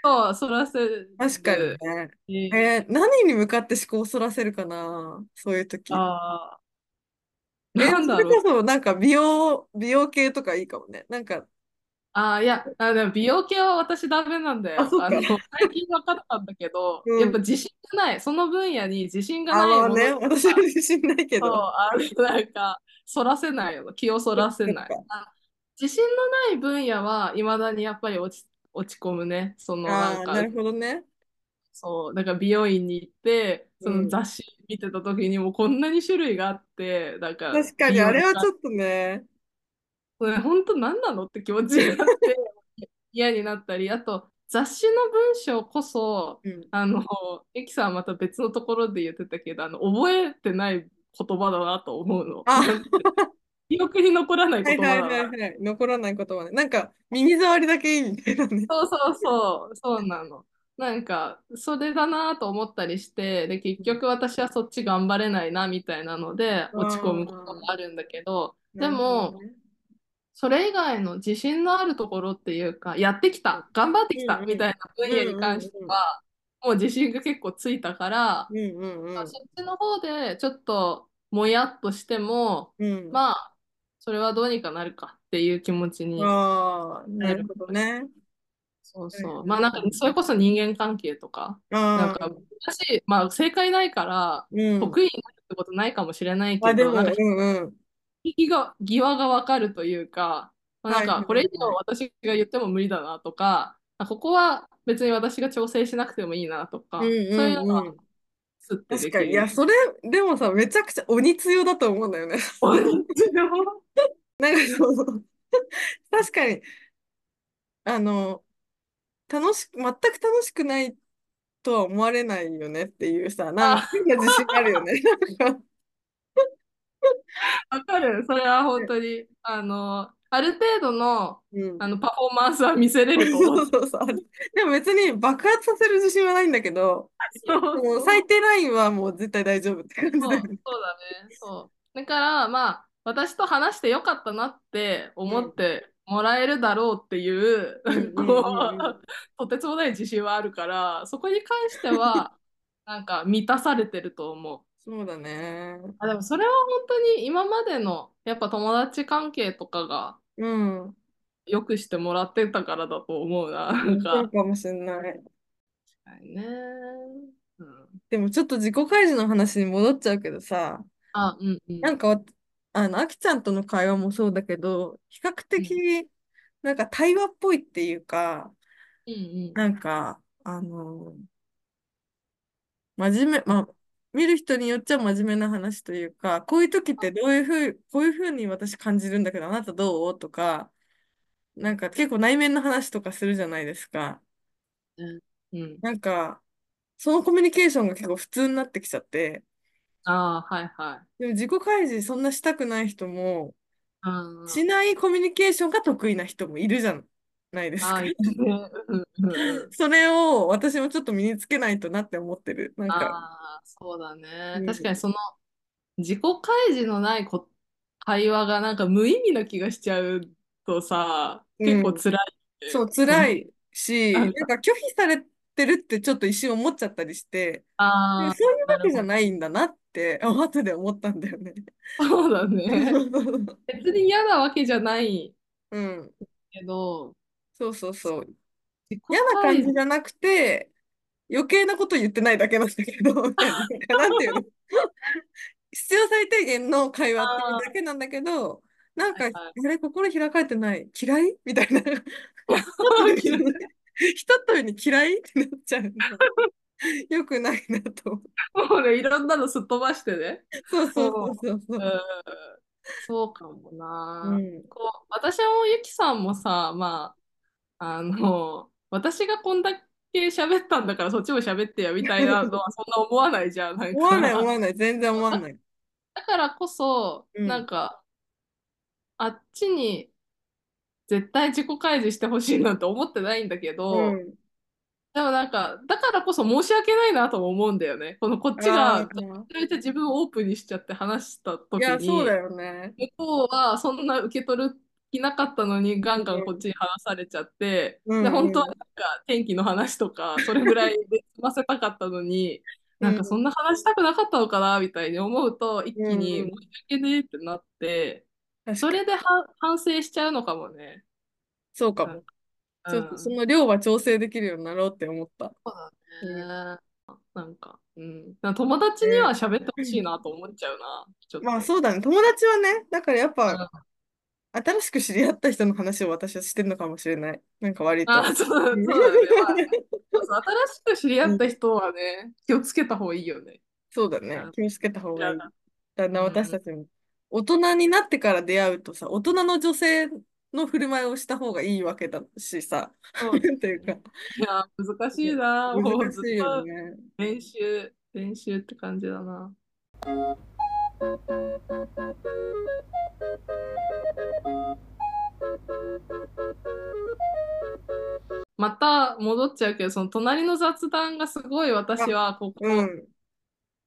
そう、そらせ確かにる。ね。しえー何に向かって思考をそらせるかなそういう時。あー、えーなんだろう。それこそなんか美容、美容系とかいいかもね。なんか、あー、いや、あ、でも美容系は私ダメなんだあ、よ。あの、最近分かったんだけど、うん。やっぱ自信がない。その分野に自信が。ないもの私は自信ないけど。あの、なんか、そらせないよ。気をそらせない。自信のない分野はいまだにやっぱり落ち、落ち込むね。そのなんああ、なか、るほどね。そう、だから美容院に行って、そのうん。雑誌見てた時にもこんなに種類があって、なんか確かに、あれはちょっとね。して、本当何なのって気持ちがあって [laughs] 嫌になったり、あと雑誌の文章こそ、うん。あの、エキさんはまた別のところで言ってたけど、あの、覚えてない言葉だなと思うの。記憶に残らない言葉はいはいだな。はいはい。残らないことはね。なんか、耳障りだけいいみたいなね。そうそうそう、そうなの。なんか、それだなと思ったりして、で、結局私はそっち頑張れないなみたいなのであ落ち込むことあ、もあるんだけど、でも、ね。それ以外の自信のあるところっていうか、やってきうんた、頑張ってきたみうん。たいな分うん野に関して。は、もう自信が結構ついたから、うんうんうん。そっちの方でちょっともやっとしても、うん。まあ、それはどうにかなるかっていう気持ちになれるなるほどね。そうはいそう。まあなんか。それこそ人間関係とか、なんか、私、まあ正解ないから、うん。得意になるってことないかもしれないあ、けど、なんか、うんうん。引きが、際がわかるというか、まあなんか、はいはいこれ以上はい。私が言っても無理だなとか、あここは別に私が調整しなくてもいいなとうんか、そういうのはうんうん。スッて確かに。いや。それ、でもさ、めちゃくちゃ鬼強だと思うんだよね。なんかそうそう。確かに、あの、楽しく、全く楽しくないとは思われないよねっていうさ、なんかあ、変な自信あるよね。[laughs] [laughs] わかる。それは本当に、あの、ある程度の、うん。あのパフォーマンスは見せれると思って。そうそうそう。でも別に爆発させる自信はないんだけど、もう。最低ラインはもう絶対大丈夫って感じだよそう、ね。そうだね。そう。だから、まあ、私と話してよかったなって思っうん。てもらえるだろうってい。う、とてつもない自信はあるから、そこに関しては、なんか満たされてると思う。そうだね。あ、でもそれは本当に今までの、やっぱ友達関係とかがうん。良くしてもらってたからだと思うな。なんそうか、かもしれない。はいね。うん。でもちょっと自己開示の話に戻っちゃうけどさ、あ、うんうん。なんかわ、あの、あきちゃんとの会話もそうだけど、比較うん的、なんか対話っぽいっていうか、うんうんなんか、あの、真面目、まあ、見る人によっちゃ真面目な話というか、こういう時ってどういうふう、こういうふうに私感じるんだけど、あなたどう？とか、なんか結構内面の話とかするじゃないですか。うんうんなんか、そのコミュニケーションが結構普通になってきちゃって、ああ、はいはい。でも自己開示そんなしたくない人も。しないコミュニケーションが得意な人もいるじゃないですか。それを私もちょっと身につけないとなって思ってる。なんか、そうだね。確かにうん、その自己開示のないこ会話がなんか無意味な気がしちゃうとさ、結構うん、辛いう、その、辛いし、なんか拒否されてるってちょっと一瞬思っちゃったりして、ああ、そういうわ。けじゃないんだなって、後で思ったんだよね。そうだね。[laughs] 別に嫌なわけじゃないうん、けど、そうそうそう。自己嫌な感じじゃなくて、余計なこと言ってないだけなんだけど、みたいな、なんていうの？必要最低限の会話っていうあだけなんだけど、なんか、あ、はいあれ、心開かれてない？嫌い？みたいな。ひととに、嫌い？ってなっちゃうの。よくないなと。もうね、いろんなのすっ飛ばしてね。そうそうそうもう、うそうそう。ん、そうかもな。うん。こう、私もゆきさんもさ、まあ、あの、私がこんだけ喋ったんだからそっちも喋ってやみたいなのはそんな思わないじゃん、なん思わない思か。わない。全然思わだ、ない。だからこそ、うん。なんか、あっちに絶対自己開示してほしいなんて思ってないんだけど、うん。でもなんか、だからこそ申し訳ないなとも思うんだよね。このこっちあが、あ。めちゃめちゃ自分をオープンにしちゃって話したいや、そうだ時に、よね。向こうはそんな受け取る気なかったのにガンガンこっうん。ちに話されちゃって、で、うん本当はうん。なんか天気の話とか、[laughs] それぐらいで済ませたかったのに、なんかそんうん。な話したくなかったのかなみたいに思うと、一う気に申。し訳ねえってなって。それでは反省しちゃうのかもね。そうかも。ちょっとそうん。の量は調整できるようになろうって思った。そうだうん。ね。なんか、うん。友達にはね喋ってほしいなと思っちゃうな。まあそうだね。友達はね、だからやっぱうん新しく知り合った人の話を私はしてるのかもしれない。なんか割と。あ、そう、うんそうだね。まあ、そうそう、新しく知り合うんった人はね、気をつけた方がいいよね。そうだね。あ、気をつけた方がいい。だ。だんだん私うん。たちも。大人になってから出会うとさ、大人の女性の振る舞いをした方がいいわけだしさ。そうなんていうか、ね。いや、難しいな。難もうずしいよっとね。練習、練習って感じだな。また戻っちゃうけど、その隣の雑談がすごい私あ、はここ、うん。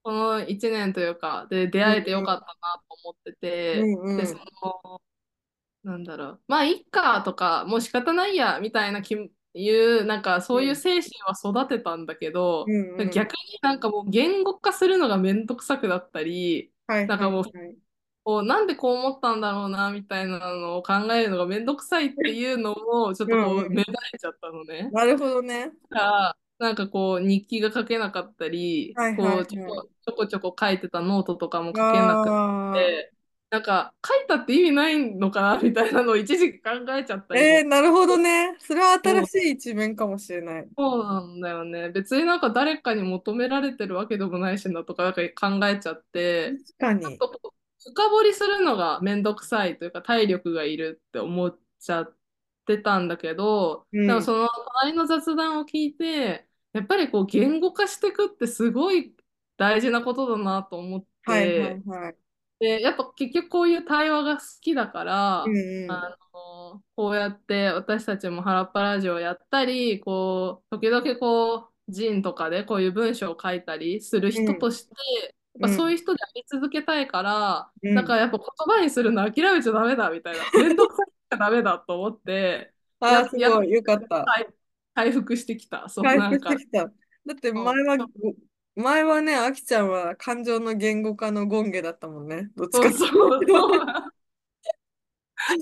この1年というか、で出うん会えてよかったなと思ってうて、で、そんうん。の、なんだろう、まあ、いっかとか、もう仕方ないや、みたいなきいう、なんかそういううん精神は育てたんだけど、うんうん。逆になんかもう言語化するのがめんどくさくなったり、なんかもう、はい。こうなんでこう思ったんだろうな、みたいなのを考えるのがめんどくさいっていうのも、ちょっうとこう、めんうん。だえちゃったのね。なるほどね。だからなんかこう、日記が書けなかったり、はいはこう、ちょいはい。こちょこちょこ書いてたノートとかも書けなくて、なんか書いたって意味ないのかなみたいなのを一時期考えちゃったりえー、も。なるほどね。それは新しい一面かもしれない。そうなんだよね。別になんか誰かに求められてるわけでもないしなとかなんか考えちゃっ確て、かに。ちょっとこう深掘りするのがめんどくさいというか体力がいるって思っちゃってたんだけど、うん。でもその隣の雑談を聞いて、やっぱりこう言語化していくってすごい大事なことだなと思っはいはいて、はい。で、やっぱ結局こういう対話が好きだかうんら、うん。あの、こうやって私たちも原っぱラジオやったり、こう、時々こう、ジンとかでこういう文章を書いたりするうん。人として、やっぱうん。そういう人であり続けたいから、うん。だからやっぱ言葉にするの諦めちゃダメだみたいな、[laughs] めんどくさいからダメだと思って、あすごい。よかった。回回復してきた。そう、回復なんか、してきた。だって前は、前はね、あきちゃんは感情の言語化の権下だったもんね。どっちそう、かそう、いうと。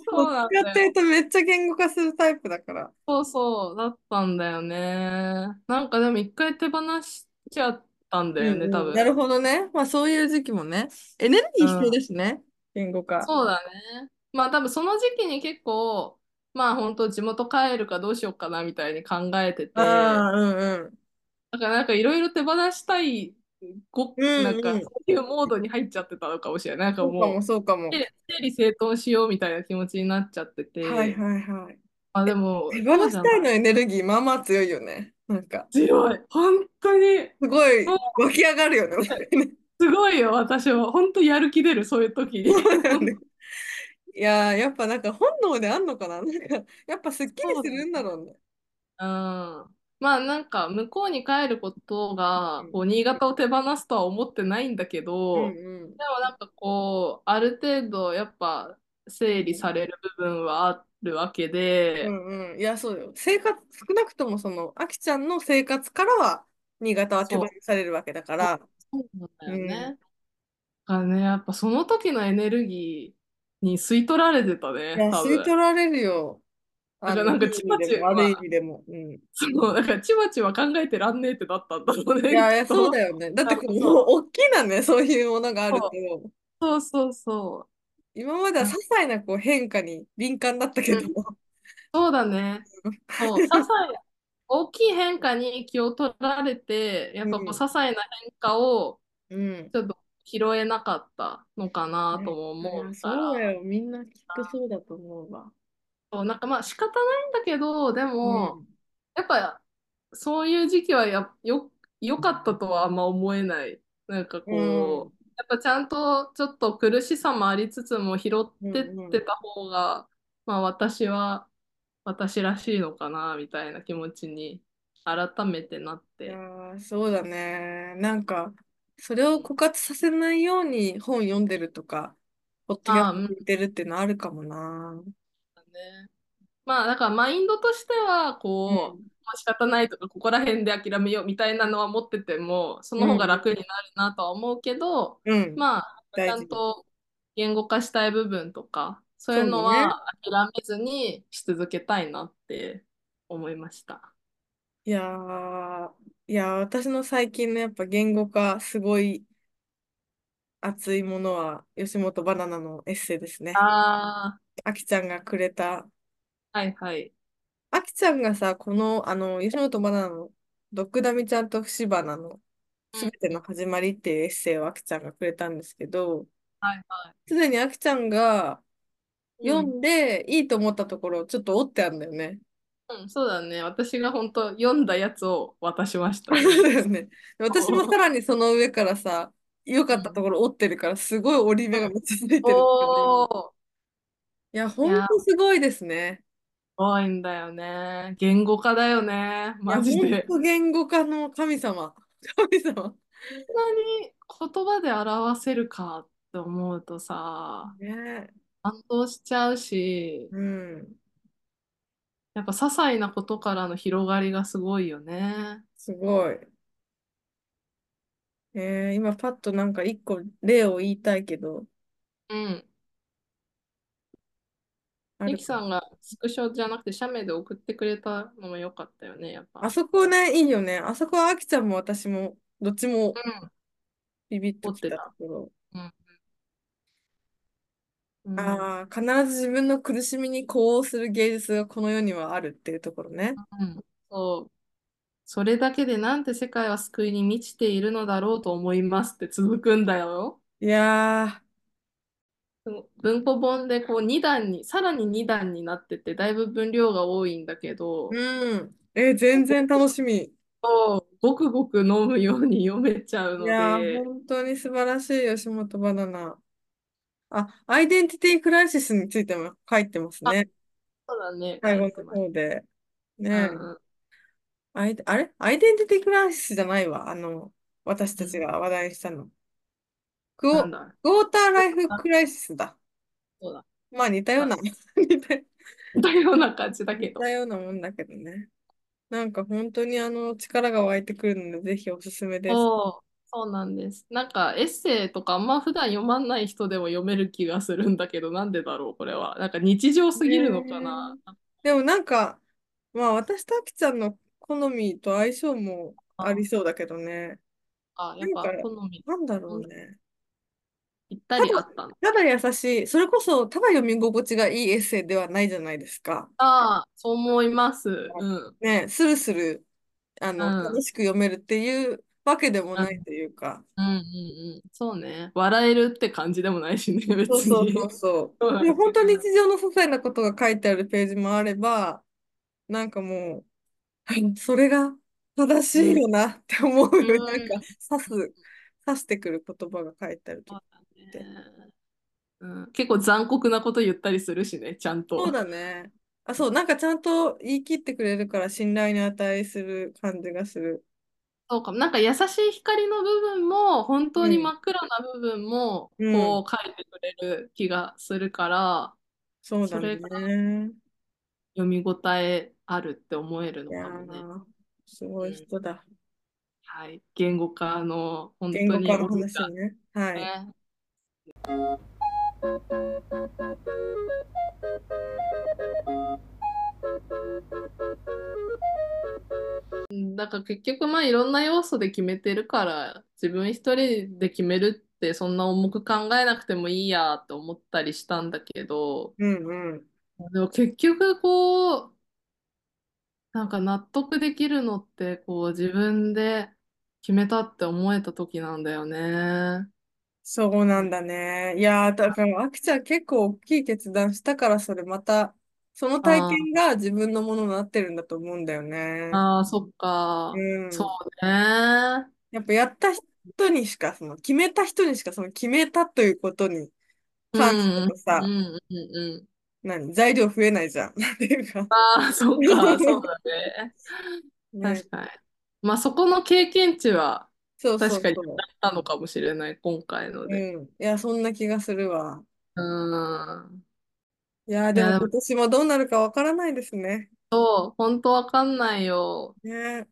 そう、どっそうなんちかっていう。とめっちゃ言語化するタイプだから。そうそう、だったんだよね。なんかでも一回手放しちゃったんだよね、うんうん。な多分。るほどね。まあそういう時期もね。エネルギー必要うん。ですね。言語化。そうだね。まあ多分その時期に結構、まあ本当地元帰るかどうしようかなみたいに考えてて、ああ、うんうん。だからなんかいろいろ手放したい、ご、うんうん。なんかそういうモードに入っちゃってたのかもしれない。なんかそうかも、もそうかう、も。で整理整頓しようみたいな気持ちになっちゃってはいて、はいはい。あ、でも手放。したいのエネルギー、まあまあ強いよね。なんか、強い。本当に。すごもい湧き上がるよね。[laughs] すごいよ、私は。本当やる気出る、そういう時に。いやー、やっぱなんか本能であんのかななんか、やっぱすっきりす。るんだろうね。うん。まあなんか向こうに帰ることがこう新潟を手放すとは思ってないんだけうんど、うんでもなんかこう、ある程度やっぱ整理される部分はあるわけうで、んうん。いや、そうよ。生活、少なくともその、あきちゃんの生活からは、新潟は手放されるわけだから、そうなんだうん。よね。だからね、やっぱその時のエネルギーに吸い取られてたね、いや、吸い。取られるよ。だからなんかちまち悪い意ま、味でも。うん。そう、だからちまちま考えてらんねえってなったんだろうね、いやいや、そう。だよね。だってこう、もう、大きなね、そういうものがあると、そうそうそう今までは些あ細なこう変化に敏感だったけど、うんそうだね。そう、[laughs] 些細、大きい変化に気を取られて、やっぱこう、些うん。細な変化をうん。ちょっと拾えなかったのかなとねも思うから、そうだよ。みんなきっとそうだと思うわ。そう、なんかまあ仕方ないんだけど、でも、うん。やっぱそういう時期はや、よ、良かったとはあんま思えない。なんかうん。こう、やっぱちゃんとちょっと苦しさもありつつも拾っうんてっうん。てた方が、まあ私は私らしいのかな、みたいな気持ちに改めてなって。ー、そうだね。なんか、それを枯渇させないように本読んでるとか、ポッドキャストうん。聞いてるっていうのあるかもな。ね。まあ、だからマインドとしては、こう、うん。まあ仕方ないとか、ここら辺で諦めようみたいなのは持ってても、その方がうん楽になるなとは思うけど、うん。うん。まあ、ちゃ。んと言語化したい部分とか、そういう。のは諦めずにし続けたいなって思いました。いやー、いやー、私の最近のやっぱ言語化、すごい熱いものは、吉本バナナのエッセイですね。ああきちゃんがくれた。あ、はいはい。あきちゃんがさ、この、あの、吉本バナナの、ドッグダミちゃんと節花の、すべての始まりっていうエッセイをあきちゃんがくれたんですけど、はいはすでにあきちゃんが。読んでいいと思ったところ、ちょっと折ってあるんだよね。うん、そうだね。私が本当読んだやつを渡しまし [laughs] そたね。うだよね。私もさらにその上からさ、良かったうん。ところ折ってるから、すごい折り目がめっちゃついてるんだよね、今。いおー。や、いや、ほんとすごいですね。多いんだよね。言語化だよね。いや、マジで。ほんと言語化の神様。神様。こんなに言葉で表せるかって思うとさ、ね感動しちゃうし、うん。やっぱ些細なことからの広がりがすごいよね。すごい。えー、今パッとなんか一個例を言いたいけど、うん。ある？かな。ミキさんがスクショじゃなくて写メで送ってくれたのも良かったよね、やっぱ。あそこね、いいよね。あそこはあきちゃんも私も、どっちもうん。ビビッときたと持ってた。ころ。うん。うん。ああ、必ず自分の苦しみに呼応する芸術がこの世にはあるっていうところね。うん。そう。それだけでなんて世界は救いに満ちているのだろうと思いますって続くんだよ。いや文庫本でこう2段に、さらに2段になってて、だいぶ分量が多いんだけー、ど、うん。え、全然楽しみ。ごくごく飲むように読めちゃうのいや本当に素晴らしい、吉本バナナ。あ、アイデンティティクライシスについても書いてますあ、ね。そうだね、書最後の。方で。ねえ。うんうん。アイデ、あれ？アイデンティティクライシスじゃないわ。あの、私たちうん、が話題にしたの。クォ、なんだ、クォーターライフあクライシスだ。そうだ。まあ似たようあな、似た、似たような感じだけど。似たようなもんだけどね。なんか本当にあの力が湧いてくるので、ぜひおすすめです。そう、そうなんです。なんかエッセイとかあんま普段読まない人でも読める気がするんだけど、なんでだろう、これは。なんか日常すねぎるのかな。えでもなんか、まあ私とあきちゃんの好みと相性もありあ、そうだけどね。あやっぱ好み、なんだろうんうね。ぴったりあったの。ただ優しい。それこそ、ただ読み心地がいいエッセイではないじゃないですか。ああ、そう思います。うん。ね、スルスル、あの、うん。うん楽しく読めるっていうわけでもうんないというか。うんうん。そうね。笑えるって感じでもないしね、そうそうそう別に。そう。で、そうだ本当。日常の些細なことが書いてあるページもあれば、なんかもう、はい [laughs] それが正しいうん。よなって思う、うん。なんか、刺す、刺してくる言葉が書いてあるとって。ね。うん。結構残酷なこと言ったりするしね、ちゃんそうと。だね。あ、そう、なんかちゃんと言い切ってくれるから信頼に値する感じがする。そうかも。なんか優しい光の部分も、本当にうん、真っ暗な部分も、うん、こう書いてくれる気がするから、そうだそれがね。読み応えあるって思えるのかもね。ー、すごいうん。人だ。はい。言語化の本当にね。はい。ガね。うんだから結局まあいろんな要素で決めてるから自分一人で決めるってそんな重く考えなくてもいいやって思ったりしたんだけどうんうん。でも結局こうなんか納得できるのってこう自分で決めたって思えた時なんだよね。そうなんだね。いやー、だから、あきちゃん結構大きい決断したから、それまた、その体験あが自分のものになってるんだと思うんだよね。あー、そっうか。そん。うね。やっぱやった人にしか、その決めた人にしか、その決めたということにう関してん、うん、のさ、うん、うん。うん何、材料増えないじゃん。[laughs] なんていうか。ああ、そっか、[laughs] そうだね。ね。確かに。まあそこの経験値はそうそ確かにあったのかもしれない、今回のう。で。うん。いや、そんな気がするわ。うーん。いやー、いや、でもでも今年もどうなるかわからないですね。そう、本当わかんないよ。ね。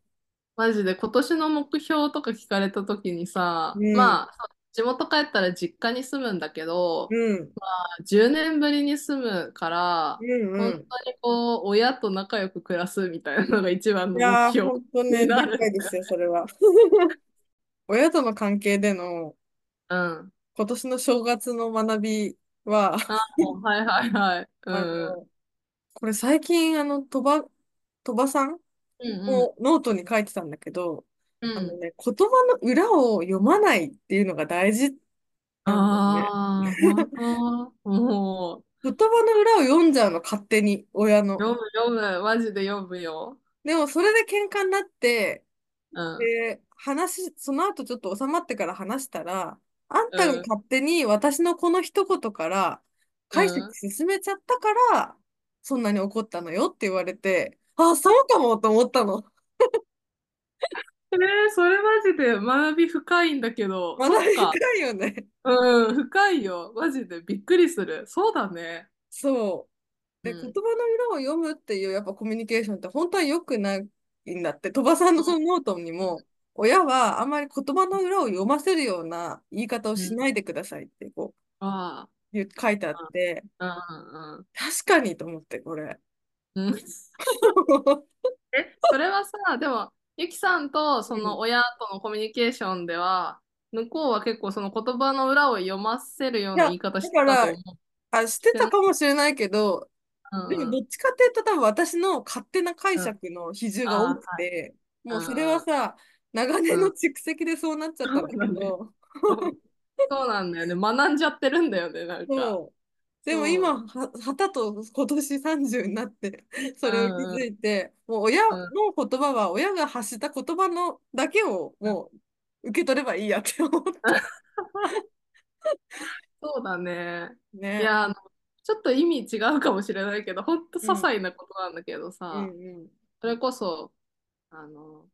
マジで今年の目標とか聞かれた時にうさ、ん。まあ、地元帰ったら実家に住むんだけうど、ん。まあ、10年ぶりに住むかうら、本当んうん。にこう、親と仲良く暮らすみたいなのが一番の目いやー、標ほんとね、理になる。解ですよ、それは。[laughs] 親との関係でのうん。今年の正月の学びは、あ、はいはいはい。[laughs] うあん。の、これ最近、あの、鳥羽、鳥羽さんうんうん。もノートに書いてたんだけど、うん。あのね、言葉の裏を読まないっていうのが大事なんね。[laughs] ああ。も言葉の裏を読んじゃうの、勝手に、親う、の。読む読む、マジで読むよ。でも、それで喧嘩になって、うん。で、話、その後ちょっと収まってから話したら、あんうん。たが勝手に私のこの一言からう解釈ん。進めちゃったから、そんなに怒ったのよって言われて、あ、そうかもと思ったの。えー、それマジで学び深いんだけど、学びそっか。たいよね。うん、深いよ。マジでびっくりする。そうだね。そう。で、言うん。葉の裏を読むっていうやっぱコミュニケーションって本当は良くないんだって。鳥羽さんのそのノートにも、親はあんまり言葉の裏を読ませるような言い方をうん。しないでくださいってこあう言う書いてあって、あ。確かにと思って、これ。うん。うん。え、それはさ、でも、ゆきさんとそのうん。親とのコミュニケーションでは、向こうは結構その言葉の裏を読ませるような言い方してたと思う。あ、ししてたかもしれないけど、でもうんうん。どっちかっていうと多分私の勝手な解うん。釈の比重が多あくて、あ、もうそれはさ、長うんうん。年のうん。蓄積でそうなっちゃったんだ。けど、そうなんだよね。学んじゃってるんだよね、なんか。でも今。は、はたと今年30になって、[laughs] そうれを気づいて、もう親うん。の言葉は、親が発した言葉のだけをもう受け取ればいいやって思った。[laughs] そうだね。いね。や、あの、ちょっと意味違うかもしれないけど、ほんと些うん。細なことなんだけどうんさ、うん。それこそ、あの、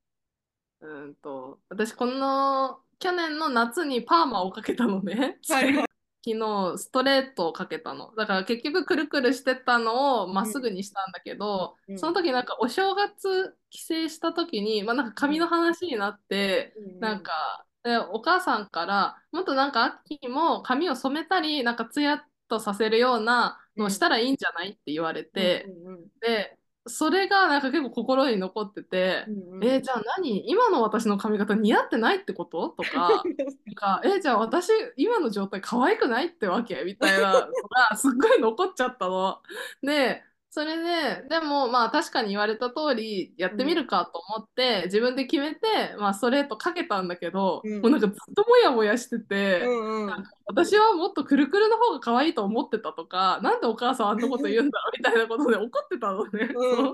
うーんと、私この去年の夏にパーマをかけたのね。はい。昨日ストレートをかけたの。だから結局くるくるしてたのをまっすぐうん。にしたんだけど、そのうん。時なんかお正月帰省した時に、まあなんか髪のうん。話になって、うん。なんか、でお母さんからもっとなんか秋も髪を染めたり、なんかツヤっとさせるようなのをしうん。たらいいんじゃないって言われうん。て、うん。で、それがなんか結構心に残ってて、うん。うん。えーじゃあ何？今の私の髪型似合ってないってこと？とか、[laughs] か、えーじゃあ私今の状態可愛くないってわけ？みたいなのがすっごい残っちゃったの。で、それで、でもまあ確かに言われた通りやってみうん。るかと思って自分で決めて、まあストレートかけたんだけど、うん。もうなんかずっともやもやしてうて、ん。うん。私はもっとくるくるの方が可愛いと思ってたとか、なんでお母さんあんなこと言うんだろうみたいなことで怒ってたのね。うん。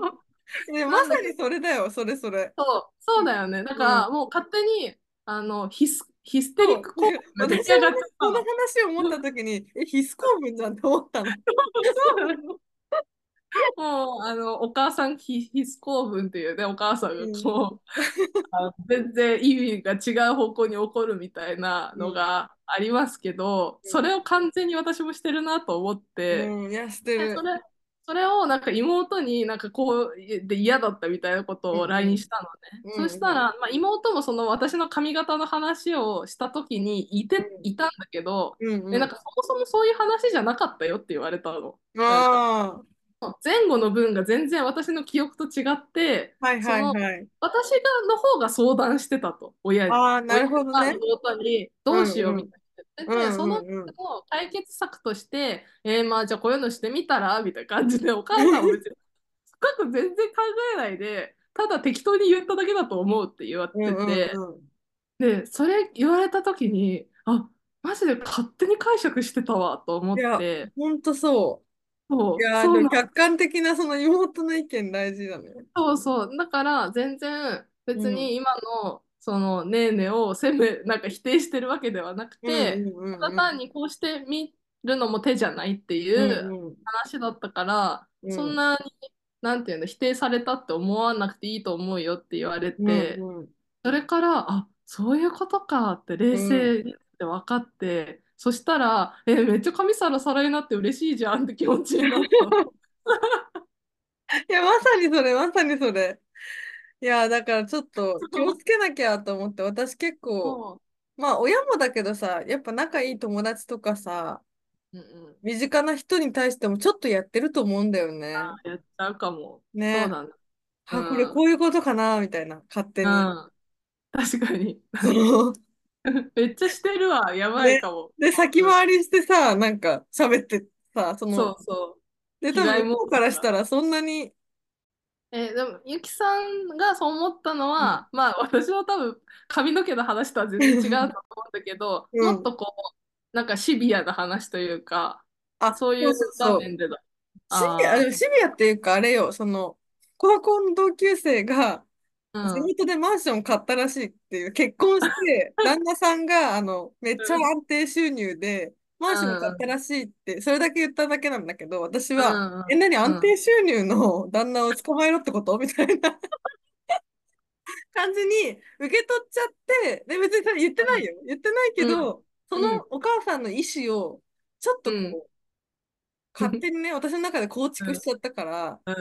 そう。で、まさにそれだよ、それそれ。そう、そうん。うだよね。だかうんらもう勝手にあのヒス、ヒステリッそう。ク効果が出来上がっちゃ私もね、その。話を思ったときに、え、必須公文じゃんって思ったの。もうあのお母さんヒ、ヒス構文っていうね、お母さんがうん。こう、あの全然意味が違う方向に起こるみたいなうん。のがありますけど、それを完全に私もしてるなと思って、うん。うん。いや、してる。でそれ、それをなんか妹になんかこうで嫌だったみたいなことをうん。LINE うん。したのね。うん。うん。そしたら、まあ、妹もその私の髪型の話をした時にいて、いたんだけど、うん。で、うん。なんかそもそもそういう話じゃなかったよって言われたの。前後の文が全然私の記憶と違って、はいそのはいはい。私がの方が相談してたと、親に。ああ、な親るほどがね。妹にどうしよううんうん。みたいなうんそのうんうん。解決策として、えー、まあじゃあこういうのしてみたらみたいな感じで、お母さんも別に [laughs] 深く全然考えないで、ただ適当に言っただけだと思うって言われうんうんてて、うん。で、それ言われた時に、あ、マジで勝手に解釈してたわと思って、ほんとそう。いそう、や、でもそう客観的なその妹の意見大事だね。そうそう。だから全然うん。別に今のそのねーねーを責め、なんか否定してるわけではなくうんて、うんうんうん。ただ単にこうしてみるのも手じゃないっていうんううん。話だったから、うん。そんなに、なんていうの、否定されたって思わなくていいと思うよって言われうんて、うん。それから、あ、そういうことかって冷うん。静に分かって、そしたら、え、めっちゃ髪サラサラになって嬉しいじゃんって気持ちになったの。[laughs] いや、まさにそれ、まさにそれ。いや、だからちょっと気をつけなきゃと思って、私結構、[laughs] まあ親もだけどさ、やっぱ仲いい友達とかさ、うんうん身近な人に対してもちょっとやってると思うんだよね。やっちゃうかも。そうね。だね。うあ、これこん。ういうことかな、みたいな、勝手うに。ん。確かに。[laughs] めっちゃしてるわ。やばいね。かも。で、先うん。回りしてさ、なんか喋ってさ、その、そうそう。で、多分向こうからした。らそんなに、えーでも、ゆきさんがそう思ったのうん。は、まあ、私は多分、髪の毛の話とは全然違うと思うんだけど、も [laughs] っうん。とこう、なんかシビアな話というか、あ、そういう。場面でだ。シビア、シビアっていうか、あれよ、その、高校の同級生が、あ、地うん。元でマンション買ったらしいっていう、結婚して、[laughs] 旦那さんが、あの、めっちゃうん。安定収入で、マンション買ったうん。らしいって、それだけ言っただけなんだけど、私うは、え、ん。何うん。安定収入の旦那を捕まえろってこと？みたいな [laughs] 感じに受け取っちゃって、で、別に言ってないよ。言ってないけうん。ど、そのうん。お母さんの意思を、ちょっうん。とこう、勝手にね、私の中で構うん。築しちゃったから、う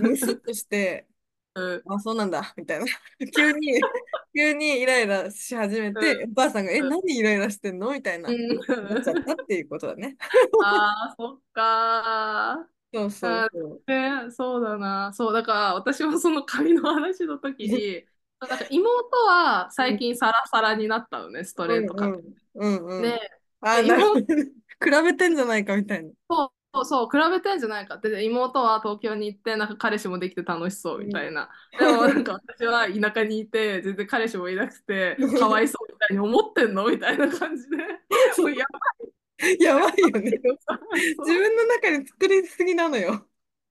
ムスッん。として、うん。あ、そうなんだ、みたいな。[laughs] 急に、急にイライラし始めて、お母さんが、え、何イライラしてんの？みたいな、うん。なっちゃったっていうことだね。[laughs] ああ、そっかそうそうあそー、ね、そうだな。そう、だから私もその髪の話の時う。に、なんか妹はうん、最近サラサラになったのね、ストうん、レートかけうん、うん、うて。ん。で、あ、なるほ妹、どね。比べてんじゃないかみたいな。そうそうそう、比べてんじゃないかって。で妹は東京に行って、なんか彼氏もできて楽しそうみたいな。でもなんか私は田舎にいて、全然彼氏もいなくて、かわいそうみたいに思ってんのみたいな感じで。もうやばい。やばいよね。自分の中に作りすぎなのよ。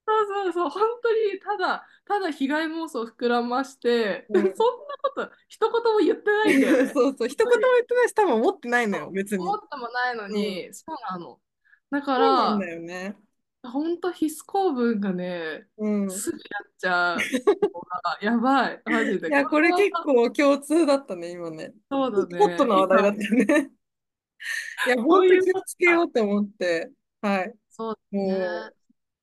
そうそうそう、本当にただ、ただ被害妄想膨らまして、うん、そんなこと一言も言ってないんだよ、ね、そうそう、一言も言ってないし、多分思ってないのよ、別に。思ってもないのに、うん、そうなの。だから、そうなんだよね。本当必須公文がね、うん、すぐやっちゃうやばい、[laughs] マジで。いや、これ結構共通だったね、今ね。そうだね。ホットな話題だったね。いや、本当に気をつけようと思って、はい。そうね。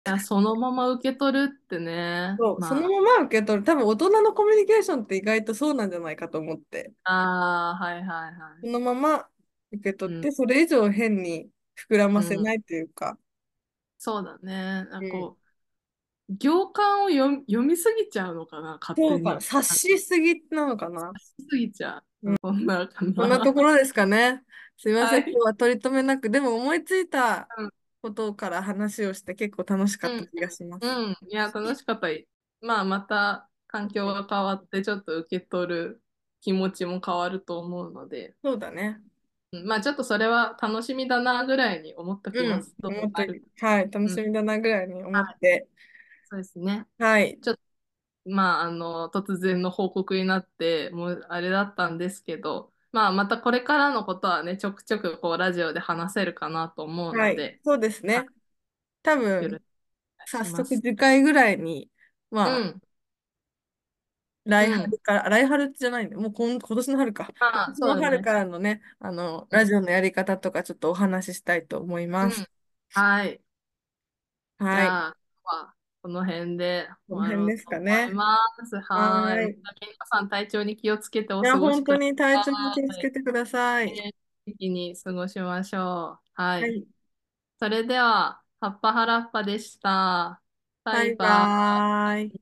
いや、そのまま受け取るってね。そう、まあ、そのまま受け取る。多分大人のコミュニケーションって意外とそうなんじゃないかと思って。ああ、はいはいはい。そのまま受け取って、うん、それ以上変に膨らませないというか。うん、そうだね。なんかこう、うん、行間を読読みすぎちゃうのかな、勝手に。そうか、察しすぎなのかな。察しすぎちゃう。うん、そんなかな。そんなところですかね。すいません、はい、今日は取り留めなく、でも思いついたことから話をして結構楽しかった気がします。うん、うん、いや、楽しかった。まあ、また環境が変わってちょっと受け取る気持ちも変わると思うので。そうだね。まあちょっとそれは楽しみだなぐらいに思っておきます。うん、はい、楽しみだなぐらいに思って。うん、そうですね。はい。ちょっとまああの突然の報告になってもうあれだったんですけど、まあまたこれからのことはねちょくちょくこうラジオで話せるかなと思うので。はい、そうですね。多分早速次回ぐらいにまあ、うん来春から、うん、来春じゃないんだもう今今年の春か。ああ、そうね、春からのね、あの、ラジオのやり方とかちょっとお話ししたいと思います。うん、はい。はい。じゃあ、この辺でこの辺ですかね。ます。はい。皆さん体調に気をつけてお過ごしください。いや、本当に体調に気をつけてください。元気に過ごしましょう。はい。はい、それでは、葉っぱはらっぱでした。バイバイ。